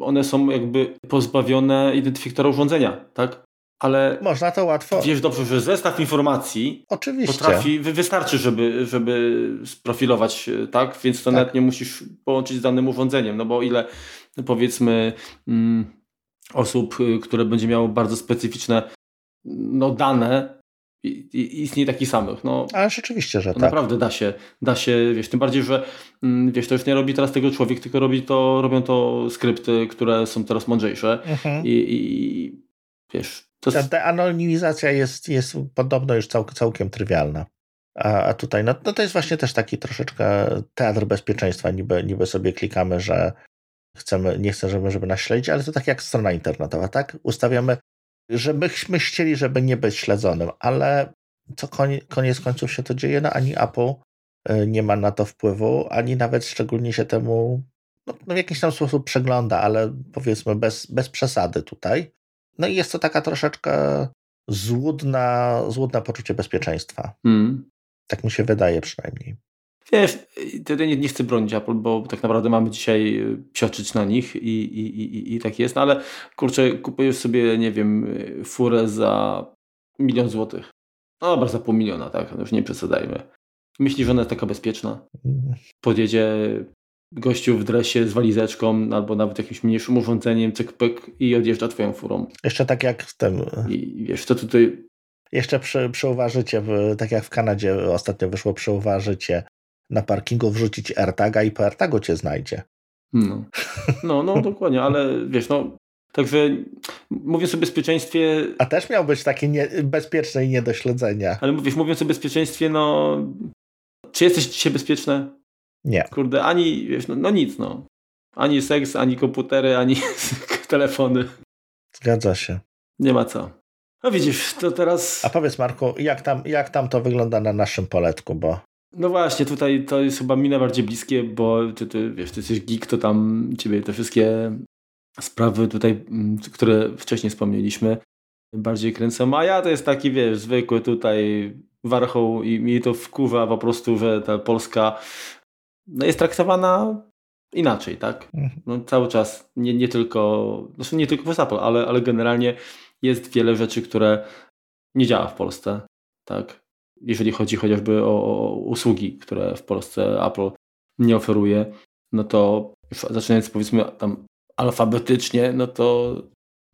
one są jakby pozbawione identyfikatora urządzenia, tak? Ale można to łatwo. Wiesz dobrze, że zestaw informacji Oczywiście. potrafi, wystarczy, żeby, żeby sprofilować, tak? Więc to tak. nawet nie musisz połączyć z danym urządzeniem, no bo ile powiedzmy mm, osób, y, które będzie miało bardzo specyficzne no, dane, istnieje takich samych. No, Ale rzeczywiście, że tak. Naprawdę da się, da się, wiesz, tym bardziej, że mm, wiesz, to już nie robi teraz tego człowiek, tylko robi to, robią to skrypty, które są teraz mądrzejsze mhm. I, i wiesz, To... Ta, ta anonimizacja jest, jest podobno już cał, całkiem trywialna. A, a tutaj, no, no to jest właśnie też taki troszeczkę teatr bezpieczeństwa. Niby, niby sobie klikamy, że chcemy, nie chcemy, żeby nas śledzić, ale to tak jak strona internetowa, tak? Ustawiamy, żebyśmy chcieli, żeby nie być śledzonym, ale co koniec, koniec końców się to dzieje, no ani Apple y, nie ma na to wpływu, ani nawet szczególnie się temu no, no w jakiś tam sposób przegląda, ale powiedzmy bez, bez przesady tutaj. No i jest to taka troszeczkę złudna, złudne poczucie bezpieczeństwa. Mm. Tak mi się wydaje przynajmniej. Wiesz, wtedy nie, nie chcę bronić Apple, bo tak naprawdę mamy dzisiaj y, psioczyć na nich i, i, i, i tak jest, no ale kurczę, kupujesz sobie, nie wiem, y, furę za milion złotych. No dobra, za pół miliona, tak, no już nie przesadzajmy. Myślisz, że ona jest taka bezpieczna? Mm. Podjedzie gościu w dresie z walizeczką albo nawet jakimś mniejszym urządzeniem, cyk pyk i odjeżdża twoją furą. Jeszcze tak jak w tym... I wiesz, to tutaj... Jeszcze przy, przyuważycie, tak jak w Kanadzie ostatnio wyszło, przyuważycie na parkingu wrzucić AirTaga i po AirTagu cię znajdzie. No, no, no dokładnie, ale wiesz, no Także mówiąc o bezpieczeństwie. A też miał być takie nie, bezpieczne i nie do śledzenia. Ale mówisz, mówiąc o bezpieczeństwie, no. Czy jesteś dzisiaj bezpieczne? Nie. Kurde, ani, wiesz, no, no nic, no. Ani seks, ani komputery, ani [laughs] telefony. Zgadza się. Nie ma co. No widzisz, to teraz... A powiedz Marku, jak tam, jak tam to wygląda na naszym poletku, bo... No właśnie, tutaj to jest chyba mi najbardziej bliskie, bo ty, ty, wiesz, ty jesteś geek, to tam ciebie te wszystkie sprawy tutaj, mm, które wcześniej wspomnieliśmy, bardziej kręcą, a ja to jest taki, wiesz, zwykły tutaj warchoł i mi to wkurza po prostu, że ta Polska no jest traktowana inaczej, tak? Mhm. No, cały czas, nie, nie tylko, znaczy nie tylko przez Apple, ale, ale generalnie jest wiele rzeczy, które nie działa w Polsce, tak? Jeżeli chodzi chociażby o, o usługi, które w Polsce Apple nie oferuje, no to zaczynając powiedzmy tam alfabetycznie, no to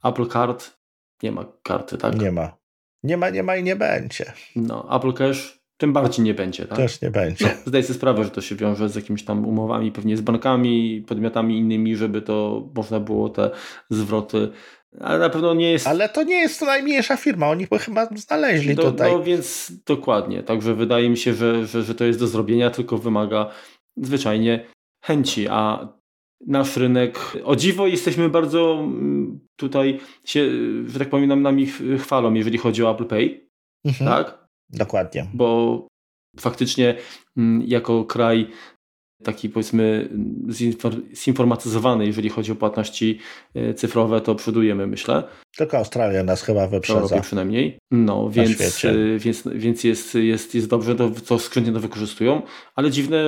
Apple Card nie ma karty, tak? Nie ma. Nie ma, nie ma i nie będzie. No, Apple Cash tym bardziej nie będzie. Tak? Też nie będzie. No, zdaję sobie sprawę, że to się wiąże z jakimiś tam umowami, pewnie z bankami, podmiotami innymi, żeby to można było te zwroty. Ale na pewno nie jest. Ale to nie jest to najmniejsza firma, oni chyba znaleźli do, tutaj. No więc dokładnie. Także wydaje mi się, że, że, że to jest do zrobienia, tylko wymaga zwyczajnie chęci. A nasz rynek, o dziwo, jesteśmy bardzo mm, tutaj się, że tak powiem, nami chwalą, jeżeli chodzi o Apple Pay. Mhm. Tak? Dokładnie. Bo faktycznie mm, jako kraj taki powiedzmy zinformatyzowany, jeżeli chodzi o płatności e, cyfrowe, to przodujemy, myślę. Tylko Australia nas chyba wyprzedza. Europie przynajmniej. No, więc, e, więc, więc jest, jest, jest dobrze, to, to skrzętnie to wykorzystują, ale dziwne,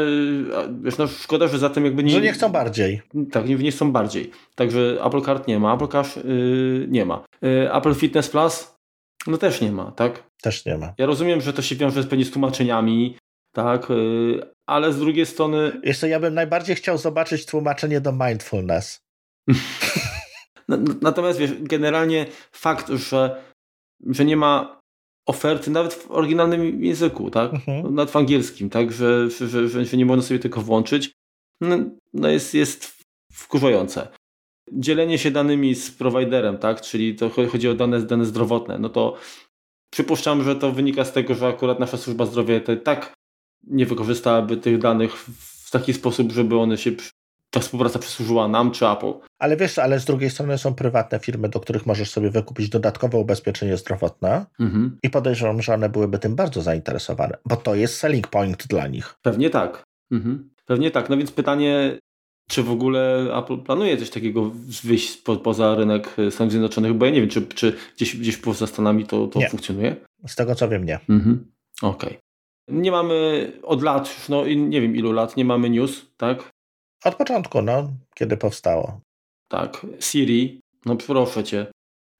wiesz, no, szkoda, że zatem jakby nie... Że nie chcą bardziej. Tak, nie, nie chcą bardziej. Także Apple Card nie ma, Apple Cash yy, nie ma. Yy, Apple Fitness Plus no też nie ma, tak? Też nie ma. Ja rozumiem, że to się wiąże z pewnie z tłumaczeniami, tak, y, ale z drugiej strony... Jeszcze ja bym najbardziej chciał zobaczyć tłumaczenie do mindfulness. [laughs] Natomiast wiesz, generalnie fakt, że, że nie ma oferty nawet w oryginalnym języku, tak? Mhm. Nawet w angielskim, tak? Że, że, że, że nie można sobie tylko włączyć, no, no jest, jest wkurzające dzielenie się danymi z prowajderem, tak? czyli to chodzi o dane, dane zdrowotne, no to przypuszczam, że to wynika z tego, że akurat nasza służba zdrowia to tak nie wykorzystałaby tych danych w taki sposób, żeby one się ta współpraca przysłużyła nam czy Apple. Ale wiesz, ale z drugiej strony są prywatne firmy, do których możesz sobie wykupić dodatkowe ubezpieczenie zdrowotne mhm. i podejrzewam, że one byłyby tym bardzo zainteresowane, bo to jest selling point dla nich. Pewnie tak. Mhm. Pewnie tak. No więc pytanie, czy w ogóle Apple planuje coś takiego wyjść po, poza rynek Stanów Zjednoczonych? Bo ja nie wiem, czy, czy gdzieś, gdzieś poza Stanami to, to funkcjonuje? Z tego co wiem, nie. Mhm. Okej. Okay. Nie mamy od lat, no nie wiem ilu lat, nie mamy news, tak? Od początku, no, kiedy powstało. Tak. Siri, no proszę cię.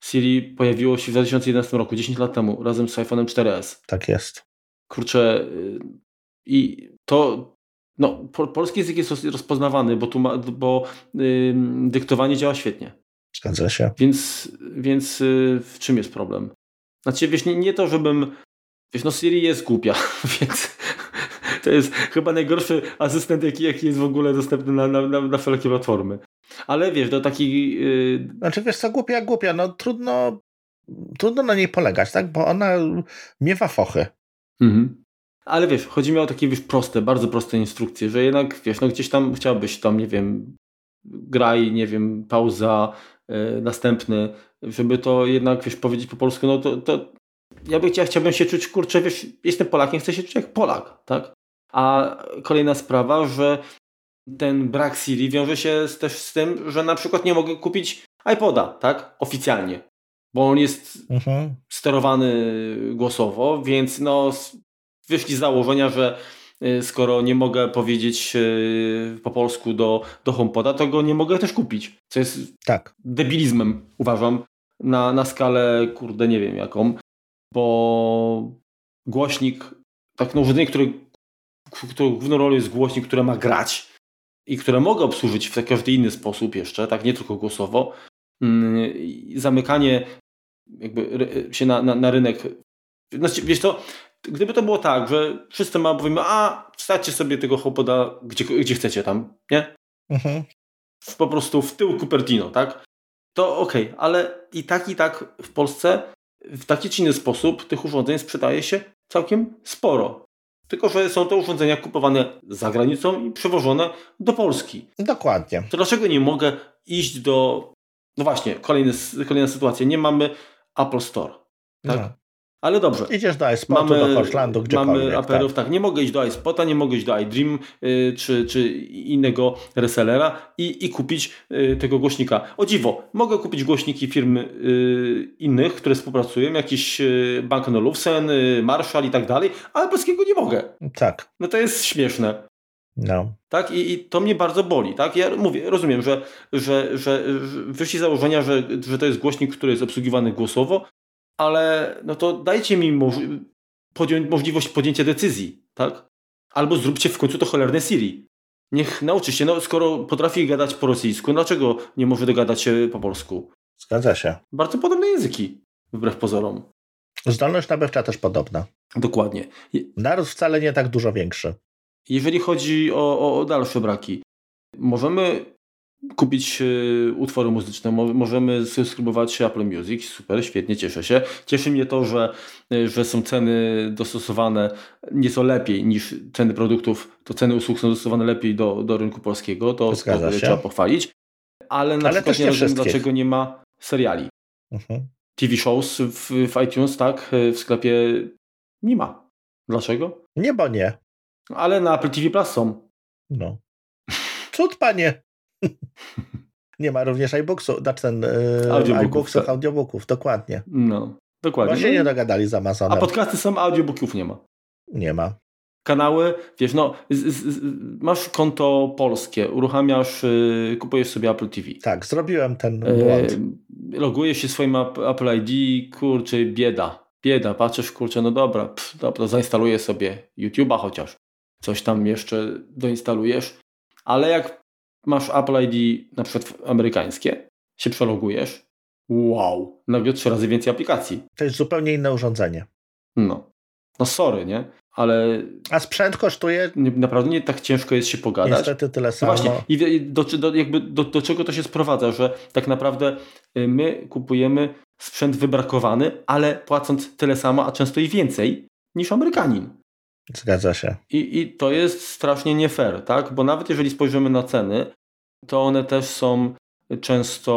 Siri pojawiło się w 2011 roku, 10 lat temu, razem z iPhone'em 4S. Tak jest. Kurczę, y, i to no, po, polski język jest rozpoznawany, bo, tu ma, bo yy, dyktowanie działa świetnie. Zgadza się. Więc, więc yy, w czym jest problem? Znaczy, wiesz, nie, nie to, żebym... Wiesz, no Siri jest głupia, [laughs] więc to jest chyba najgorszy asystent, jaki, jaki jest w ogóle dostępny na, na, na, na wszelkie platformy. Ale wiesz, do takiej... Yy... Znaczy, wiesz co, głupia, głupia, no trudno trudno na niej polegać, tak? Bo ona miewa fochy. Mhm. Ale wiesz, chodzi mi o takie wiesz, proste, bardzo proste instrukcje, że jednak wiesz, no gdzieś tam chciałbyś tam, nie wiem, graj, nie wiem, pauza, yy, następny, żeby to jednak wiesz, powiedzieć po polsku, no to, to ja bym chciał, chciałbym się czuć, kurczę, wiesz, jestem Polakiem, chcę się czuć jak Polak, tak? A kolejna sprawa, że ten brak Siri wiąże się z, też z tym, że na przykład nie mogę kupić iPoda, tak? Oficjalnie. Bo on jest mhm. sterowany głosowo, więc no wyszli z założenia, że y, skoro nie mogę powiedzieć y, po polsku do, do HomePoda, to go nie mogę też kupić. Co jest tak. debilizmem, uważam, na, na skalę, kurde, nie wiem jaką, bo głośnik, tak no urządzenie, które, które główną rolą jest głośnik, które ma grać, i które mogę obsłużyć w każdy inny sposób jeszcze, tak nie tylko głosowo, mm, zamykanie jakby się na, na, na rynek. Znaczy, wiesz to, gdyby to było tak, że wszyscy ma powiemy, a wstawcie sobie tego HomePoda gdzie, gdzie chcecie tam, nie? Mhm. Po prostu w tył Cupertino, tak? To okej, okay, ale i tak, i tak w Polsce w taki czy inny sposób tych urządzeń sprzedaje się całkiem sporo. Tylko, że są to urządzenia kupowane za granicą i przewożone do Polski. Dokładnie. To dlaczego nie mogę iść do. No właśnie, kolejny, kolejna sytuacja. Nie mamy Apple Store. Tak? No. Ale dobrze. Idziesz do iSpotu, mamy, do Hortlandu, gdziekolwiek. Mamy aperów, tak. tak. Nie mogę iść do iSpota, nie mogę iść do iDream y, czy, czy innego resellera i, i kupić y, tego głośnika. O dziwo, mogę kupić głośniki firm y, innych, które współpracują, jakiś y, Bank Olufsen, y, Marshall i tak dalej, ale polskiego nie mogę. Tak. No to jest śmieszne. No. Tak? I, I, to mnie bardzo boli. Tak? Ja mówię, rozumiem, że, że, że wyszli założenia, że, że to jest głośnik, który jest obsługiwany głosowo, ale no to dajcie mi moż podjąć, możliwość podjęcia decyzji, tak? Albo zróbcie w końcu to cholerne Siri. Niech nauczy się, no skoro potrafi gadać po rosyjsku, dlaczego nie może dogadać się po polsku? Zgadza się. Bardzo podobne języki, wbrew pozorom. Zdolność nabywcza też podobna. Dokładnie. Naród wcale nie tak dużo większy. Jeżeli chodzi o, o dalsze braki, możemy kupić e, utwory muzyczne, możemy subskrybować Apple Music, super, świetnie, cieszę się. Cieszy mnie to, że, e, że są ceny dostosowane nieco lepiej niż ceny produktów, to ceny usług są dostosowane lepiej do, do rynku polskiego, to, to trzeba pochwalić. Ale na Ale przykład nie, nie rozumiem, dlaczego nie ma seriali. Mhm. TV shows w, w iTunes, tak, w sklepie nie ma. Dlaczego? Nie, bo nie. Ale na Apple TV Plus są. No. Cud, panie. Nie ma również iBooksów, znaczy ten yy, audiobooków, iBooksów, tak. audiobooków, dokładnie. No, dokładnie. Właśnie nie dogadali z Amazonem. A podcasty są, audiobooków nie ma. Nie ma. Kanały, wiesz, no, z, z, masz konto polskie, uruchamiasz, yy, kupujesz sobie Apple TV. Tak, zrobiłem ten błąd. Yy, logujesz się swoim Apple ID, kurczę, bieda. Bieda, patrzysz, kurczę, no dobra, pff, dobra, zainstaluję sobie YouTube'a chociaż. Coś tam jeszcze doinstalujesz. Ale jak masz Apple ID na przykład amerykańskie, się przelogujesz, wow, nagle trzy razy więcej aplikacji. To jest zupełnie inne urządzenie. No. No sorry, nie? Ale... A sprzęt kosztuje... Nie, naprawdę nie tak ciężko jest się pogadać. Niestety tyle samo. No właśnie. I do, do, jakby do, do czego to się sprowadza, że tak naprawdę y, my kupujemy sprzęt wybrakowany, ale płacąc tyle samo, a często i więcej niż Amerykanin. Zgadza się. I, I to jest strasznie nie fair, tak? Bo nawet jeżeli spojrzymy na ceny, to one też są często,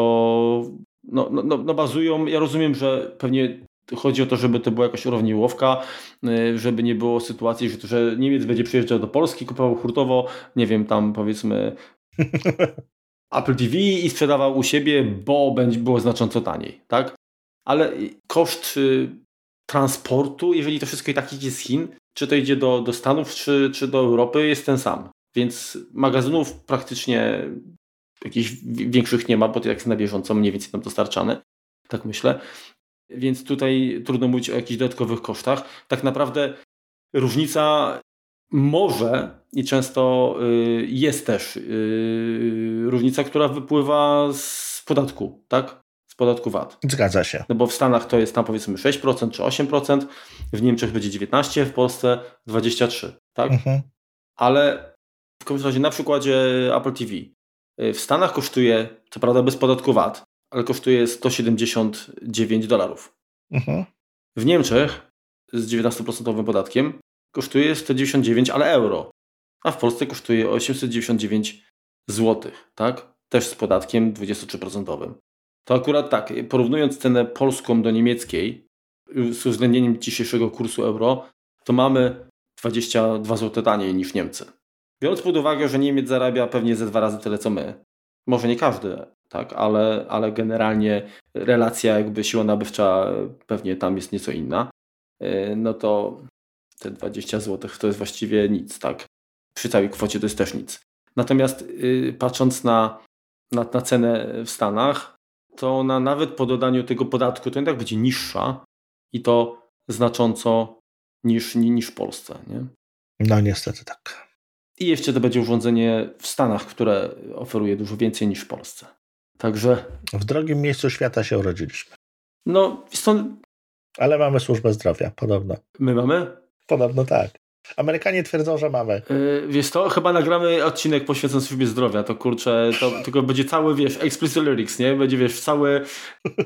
no, no, no, no bazują, ja rozumiem, że pewnie chodzi o to, żeby to była jakaś urowniłowka, y, żeby nie było sytuacji, że, że Niemiec będzie przyjeżdżał do Polski, kupował hurtowo, nie wiem, tam powiedzmy [laughs] Apple TV i sprzedawał u siebie, bo będzie było znacząco taniej, tak? Ale koszt transportu, jeżeli to wszystko i tak idzie z Chin, czy to idzie do, do Stanów, czy, czy do Europy, jest ten sam. Więc magazynów praktycznie jakichś większych nie ma, bo to jak na bieżąco mniej więcej tam dostarczane. Tak myślę. Więc tutaj trudno mówić o jakichś dodatkowych kosztach. Tak naprawdę różnica może i często y, jest też y, różnica, która wypływa z podatku, tak? Z podatku VAT. Zgadza się. No bo w Stanach to jest tam powiedzmy 6% czy 8%, w Niemczech będzie 19%, w Polsce 23%, tak? Mhm. Ale w każdym razie na przykładzie Apple TV. Y, w Stanach kosztuje, co prawda bez podatku VAT, ale kosztuje 179 dolarów. Mhm. W Niemczech z 19% podatkiem kosztuje 199, ale euro. A w Polsce kosztuje 899 zł, tak? Też z podatkiem 23%. To akurat tak, porównując cenę polską do niemieckiej, z uwzględnieniem dzisiejszego kursu euro, to mamy 22 zł taniej niż Niemcy. Biorąc pod uwagę, że Niemiec zarabia pewnie ze dwa razy tyle co my, może nie każdy, tak, ale, ale generalnie relacja jakby siła nabywcza pewnie tam jest nieco inna, e, no to te 20 zł to jest właściwie nic, tak. Przy całej kwocie to jest też nic. Natomiast y, patrząc na, na, na cenę w Stanach, to ona nawet po dodaniu tego podatku to jednak będzie niższa i to znacząco niż, niż w Polsce. Nie? No niestety tak. I jeszcze to będzie urządzenie w Stanach, które oferuje dużo więcej niż w Polsce. Także. W drugim miejscu świata się urodziliśmy. No, stąd. Ale mamy służbę zdrowia, podobno. My mamy? Podobno tak. Amerykanie twierdzą, że mamy. Yy, wiesz to, chyba nagramy odcinek poświęcony służbie zdrowia, to kurczę, to tylko będzie cały, wiesz, explicit lyrics, nie? Będzie, wiesz, cały,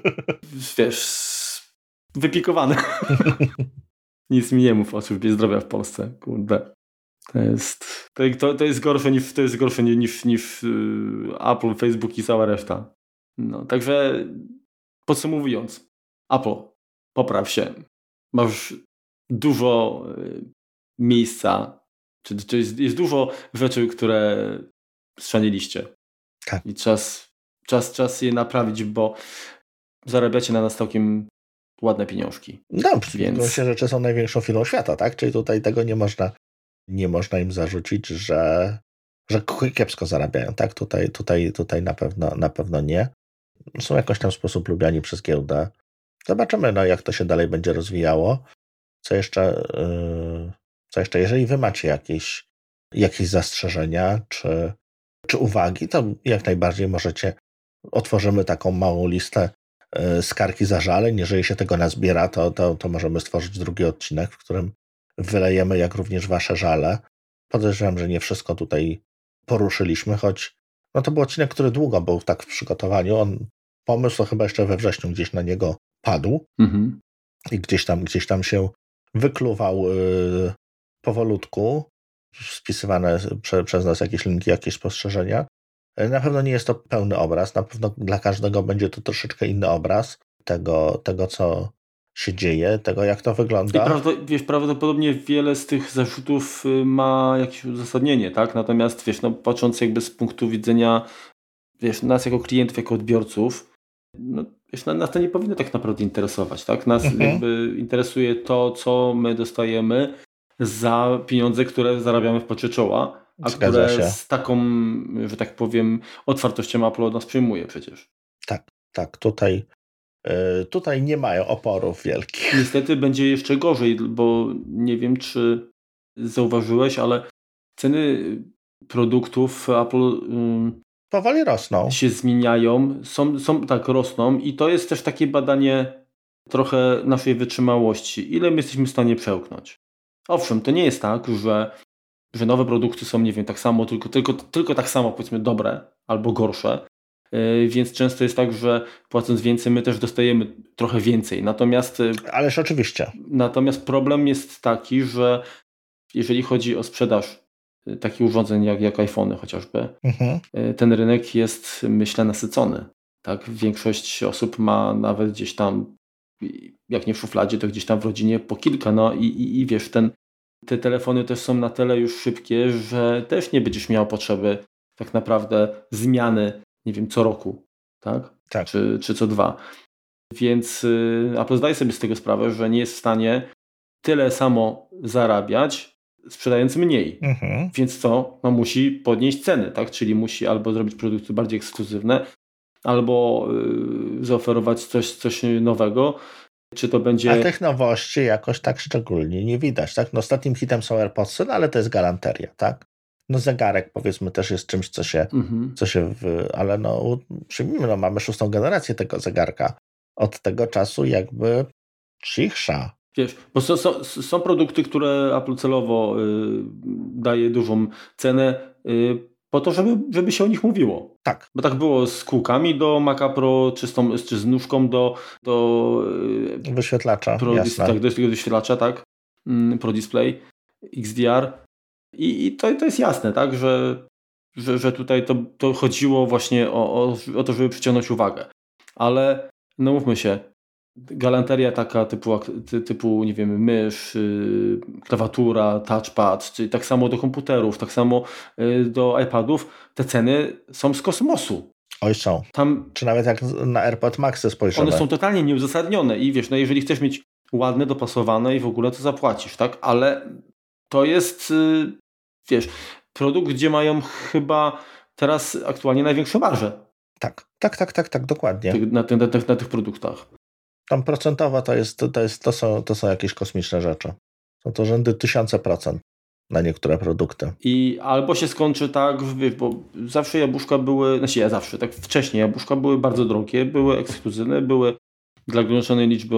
[laughs] wiesz, wypikowany. [laughs] Nic mi nie mów o służbie zdrowia w Polsce, kurde. To jest, to, to jest gorsze niż, to jest gorsze niż, niż yy, Apple, Facebook i cała reszta. No, także podsumowując, Apple, popraw się. Masz dużo yy, miejsca, czy, czy jest, jest, dużo rzeczy, które strzaniliście. Tak. I czas, czas, czas je naprawić, bo zarabiacie na nas całkiem ładne pieniążki. No, więc się rzeczy są największą firmą świata, tak? Czyli tutaj tego nie można, nie można im zarzucić, że, że kiepsko zarabiają, tak? Tutaj, tutaj, tutaj na pewno, na pewno nie. Są jakoś tam w sposób lubiani przez giełdę. Zobaczymy, no, jak to się dalej będzie rozwijało. Co jeszcze, yy, co jeszcze, jeżeli wy macie jakieś, jakieś zastrzeżenia czy, czy uwagi, to jak najbardziej możecie, otworzymy taką małą listę E, skargi zażaleń. Jeżeli się tego nazbiera, to, to, to możemy stworzyć drugi odcinek, w którym wylejemy jak również wasze żale. Podejrzewam, że nie wszystko tutaj poruszyliśmy, choć no to był odcinek, który długo był tak w przygotowaniu. On, pomysł to chyba jeszcze we wrześniu gdzieś na niego padł mhm. i gdzieś tam, gdzieś tam się wykluwał yy, powolutku. Spisywane prze, przez nas jakieś linki, jakieś spostrzeżenia. Na pewno nie jest to pełny obraz, na pewno dla każdego będzie to troszeczkę inny obraz tego, tego co się dzieje, tego jak to wygląda. I prawda, wiesz, prawdopodobnie wiele z tych zarzutów y, ma jakieś uzasadnienie, tak? Natomiast wiesz, no, patrząc jakby z punktu widzenia wiesz, nas jako klientów, jako odbiorców, no, wiesz, nas to nie powinno tak naprawdę interesować, tak? Nas mhm. jakby interesuje to, co my dostajemy za pieniądze, które zarabiamy w pocie czoła a Zgadza które się. z taką, że tak powiem, otwartością Apple od nas przyjmuje przecież. Tak, tak, tutaj, yy, tutaj nie mają oporów wielkich. Niestety będzie jeszcze gorzej, bo nie wiem, czy zauważyłeś, ale ceny produktów Apple powoli rosną. Się zmieniają, są, są tak rosną i to jest też takie badanie trochę naszej wytrzymałości. Ile my jesteśmy w stanie przełknąć? Owszem, to nie jest tak, że że nowe produkty są, nie wiem, tak samo, tylko, tylko, tylko tak samo powiedzmy dobre albo gorsze. Yy, więc często jest tak, że płacąc więcej, my też dostajemy trochę więcej. Natomiast. Yy, Ależ oczywiście. Natomiast problem jest taki, że jeżeli chodzi o sprzedaż yy, takich urządzeń jak, jak iPhony chociażby, mhm. ten rynek jest, myślę, nasycony. Tak? Większość osób ma nawet gdzieś tam, jak nie w szufladzie, to gdzieś tam w rodzinie po kilka. No i, i, i wiesz, ten te telefony też są na tyle już szybkie, że też nie będziesz miał potrzeby tak naprawdę zmiany, nie wiem, co roku, tak? tak. Czy, czy co dwa. Więc y, Apple zdaje sobie z tego sprawę, że nie jest w stanie tyle samo zarabiać, sprzedając mniej. Mhm. Więc co? No musi podnieść ceny, tak? Czyli musi albo zrobić produkty bardziej ekskluzywne, albo y, zaoferować coś, coś nowego, czy to będzie... A tych nowości jakoś tak szczególnie nie widać, tak? No ostatnim hitem są AirPodsy, no ale to jest galanteria, tak? No zegarek powiedzmy też jest czymś, co się, mhm. co się w... ale no przyjmijmy, no mamy szóstą generację tego zegarka. Od tego czasu jakby cichsza. Wiesz, bo są, są, są produkty, które Apple celowo y, daje dużą cenę y, po to, żeby, żeby się o nich mówiło. Tak. Bo tak było z kółkami do Maca Pro, czy z, tą, czy z nóżką do, do wyświetlacza. Pro, jasne. Tak, do tego wyświetlacza, tak. Mm, Pro Display, XDR. I, i to, to jest jasne, tak, że, że, że tutaj to, to chodziło właśnie o, o, o to, żeby przyciągnąć uwagę. Ale no mówmy się, galanteria taka typu, typu nie wiem, mysz, yy, klawiatura, touchpad, czyli tak samo do komputerów, tak samo yy, do iPadów, te ceny są z kosmosu. Oj są. Tam, Czy nawet jak na AirPod Maxy spojrzymy. One są totalnie nieuzasadnione i wiesz, no jeżeli chcesz mieć ładne, dopasowane i w ogóle to zapłacisz, tak? Ale to jest, yy, wiesz, produkt, gdzie mają chyba teraz aktualnie największe marże. Tak, tak, tak, tak, tak, dokładnie. Na, na, na, na tych produktach. Tam procentowa to jest, to, jest, to, są, to są jakieś kosmiczne rzeczy. Są to rzędy tysiące procent na niektóre produkty. I albo się skończy tak, wiesz, bo zawsze jabłuszka były, znaczy ja zawsze, tak wcześniej jabłuszka były bardzo drogie, były ekskluzywne, były dla ograniczonej liczby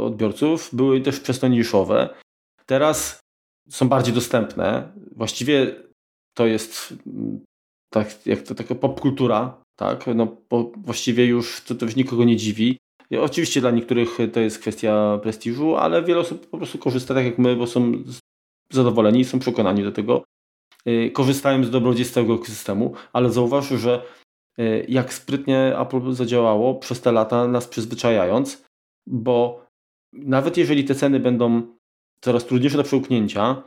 odbiorców, były też przez to niszowe. Teraz są bardziej dostępne. Właściwie to jest mm, tak, jak to taka popkultura, tak? No, właściwie już to, to już nikogo nie dziwi. Oczywiście dla niektórych to jest kwestia prestiżu, ale wiele osób po prostu korzysta tak jak my, bo są zadowoleni, są przekonani do tego. Y, korzystają z dobrodziejstw całego ekosystemu, ale zauważ, że y, jak sprytnie Apple zadziałało przez te lata nas przyzwyczajając, bo nawet jeżeli te ceny będą coraz trudniejsze do przełknięcia,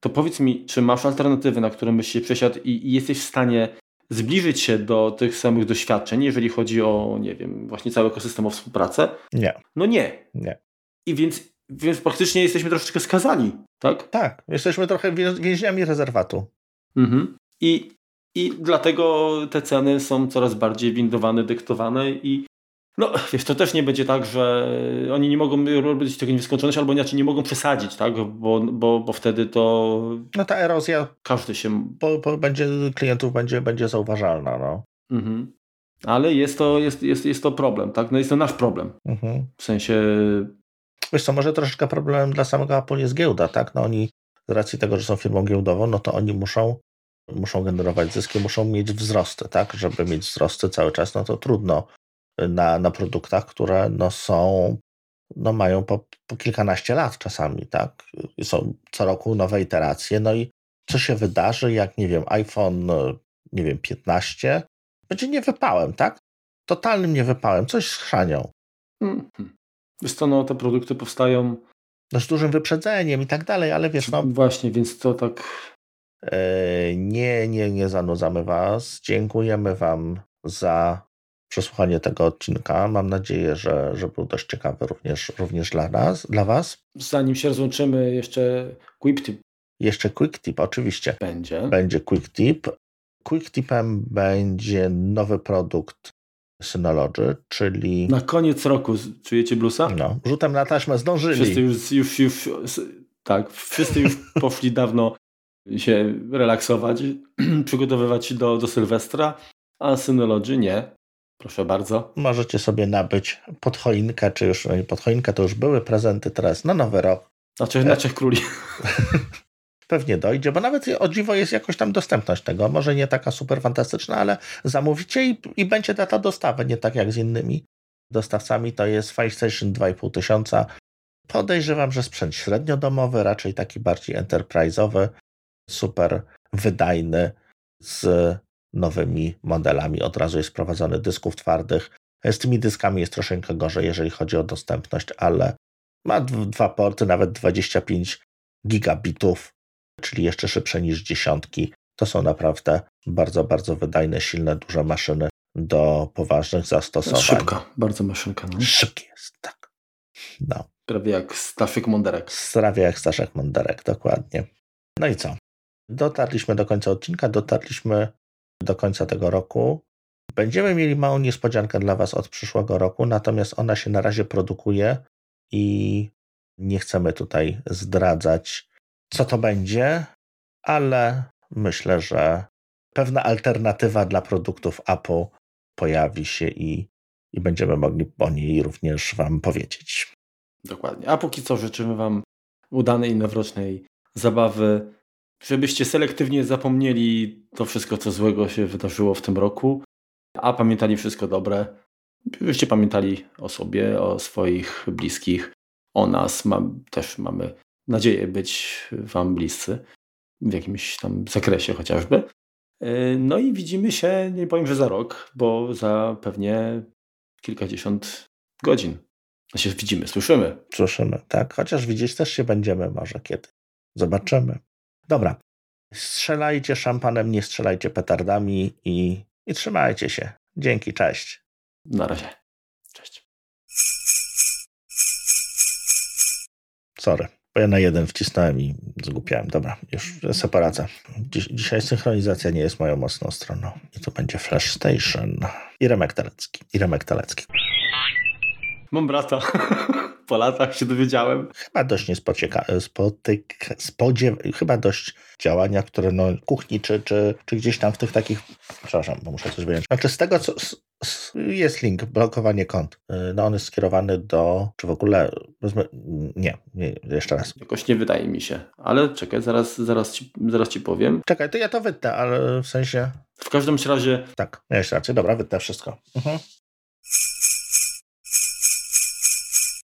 to powiedz mi, czy masz alternatywy, na które byś się przesiadł i, i jesteś w stanie zbliżyć się do tych samych doświadczeń, jeżeli chodzi o, nie wiem, właśnie cały ekosystem o współpracę? Nie. No nie. Nie. I więc, więc praktycznie jesteśmy troszeczkę skazani, tak? Tak, jesteśmy trochę więźniami rezerwatu. Mhm. I, I dlatego te ceny są coraz bardziej windowane, dyktowane i no, [clears throat] wiesz, to też nie będzie tak, że oni nie mogą robić tego nieskończoność, albo inaczej nie mogą przesadzić, tak? Bo, bo, bo wtedy to. No ta erozja. Każdy się. Po, po będzie, klientów będzie, będzie zauważalna, no. Mhm. Ale jest to, jest, jest, jest to problem, tak? No jest to nasz problem. Mhm. W sensie. Wiesz co, może troszeczkę problemem dla samego Apple jest giełda, tak? No oni z racji tego, że są firmą giełdową, no to oni muszą muszą generować zyski, muszą mieć wzrosty, tak? Żeby mieć wzrosty cały czas, no to trudno na, na produktach, które no są, no mają po, po kilkanaście lat czasami, tak? Są co roku nowe iteracje, no i co się wydarzy, jak nie wiem, iPhone, nie wiem, 15 będzie niewypałem, tak? Totalnym niewypałem, coś schrzanią. Mm -hmm. Wiesz co, no te produkty powstają no, z dużym wyprzedzeniem i tak dalej, ale wiesz, no... Właśnie, więc to tak... E, nie, nie, nie zanudzamy Was. Dziękujemy Wam za przesłuchanie tego odcinka. Mam nadzieję, że, że był dość ciekawy również, również dla nas, dla Was. Zanim się rozłączymy, jeszcze quick tip. Jeszcze quick tip, oczywiście. Będzie. Będzie quick tip. Quick tipem będzie nowy produkt Synology, czyli... Na koniec roku czujecie blusa? No, rzutem na taśmę zdążyli. Wszyscy już, już, już tak, wszyscy już [laughs] poszli dawno się relaksować, [clears throat] przygotowywać do, do Sylwestra, a Synology nie. Proszę bardzo. Możecie sobie nabyć pod choinkę, czy już pod choinkę to już były prezenty teraz na nowy rok. Znaczy na Trzech Króli. [laughs] Pewnie dojdzie, bo nawet o dziwo jest jakoś tam dostępność tego. Może nie taka super fantastyczna, ale zamówicie i, i będzie data dostawy, nie tak jak z innymi dostawcami. To jest FireStation 2,5 tysiąca. Podejrzewam, że sprzęt średniodomowy, raczej taki bardziej enterprise'owy, super wydajny, z nowymi modelami. Od razu jest wprowadzony dysków twardych. Z tymi dyskami jest troszeczkę gorzej, jeżeli chodzi o dostępność, ale ma dwa porty, nawet 25 gigabitów, czyli jeszcze szybsze niż dziesiątki. To są naprawdę bardzo, bardzo wydajne, silne, duże maszyny do poważnych zastosowań. Szybka, bardzo maszynka. No. Szybki jest, tak. No. Prawie jak Staszek Monderek. Prawie jak Staszek Monderek, dokładnie. No i co? Dotarliśmy do końca odcinka, dotarliśmy do końca tego roku. Będziemy mieli małą niespodziankę dla Was od przyszłego roku, natomiast ona się na razie produkuje i nie chcemy tutaj zdradzać, co to będzie, ale myślę, że pewna alternatywa dla produktów Apple pojawi się i, i będziemy mogli o niej również Wam powiedzieć. Dokładnie. A póki co życzymy Wam udanej noworocznej zabawy żebyście selektywnie zapomnieli to wszystko, co złego się wydarzyło w tym roku, a pamiętali wszystko dobre. Żebyście pamiętali o sobie, o swoich bliskich, o nas. Mam, też mamy nadzieję być Wam bliscy w jakimś tam zakresie chociażby. Yy, no i widzimy się, nie powiem, że za rok, bo za pewnie kilkadziesiąt godzin. Się widzimy, słyszymy. Słyszymy, tak. Chociaż widzieć też się będziemy może kiedy. Zobaczymy. Dobra. Strzelajcie szampanem, nie strzelajcie petardami i, i trzymajcie się. Dzięki, cześć. Na razie. Cześć. Sorry, bo ja na jeden wcisnąłem i zgupiałem. Dobra, już separacja. Dziś, dzisiaj synchronizacja nie jest moją mocną stroną. I to będzie Flash Station. I Remek Telecki. I Remek Telecki. Mam brata. Po latach się dowiedziałem. Chyba dość niespotyka, spotyk, spodziew, chyba dość działania, które no kuchni, czy, czy, czy gdzieś tam w tych takich, przepraszam, bo muszę coś wyjąć. Znaczy z tego, co jest link, blokowanie kont. Y, no on jest skierowany do, czy w ogóle, nie, nie, jeszcze raz. Jakoś nie wydaje mi się, ale czekaj, zaraz, zaraz, ci, zaraz ci powiem. Czekaj, to ja to wytnę, ale w sensie... W każdym razie... Tak, miałeś rację, dobra, wytnę wszystko. Mhm.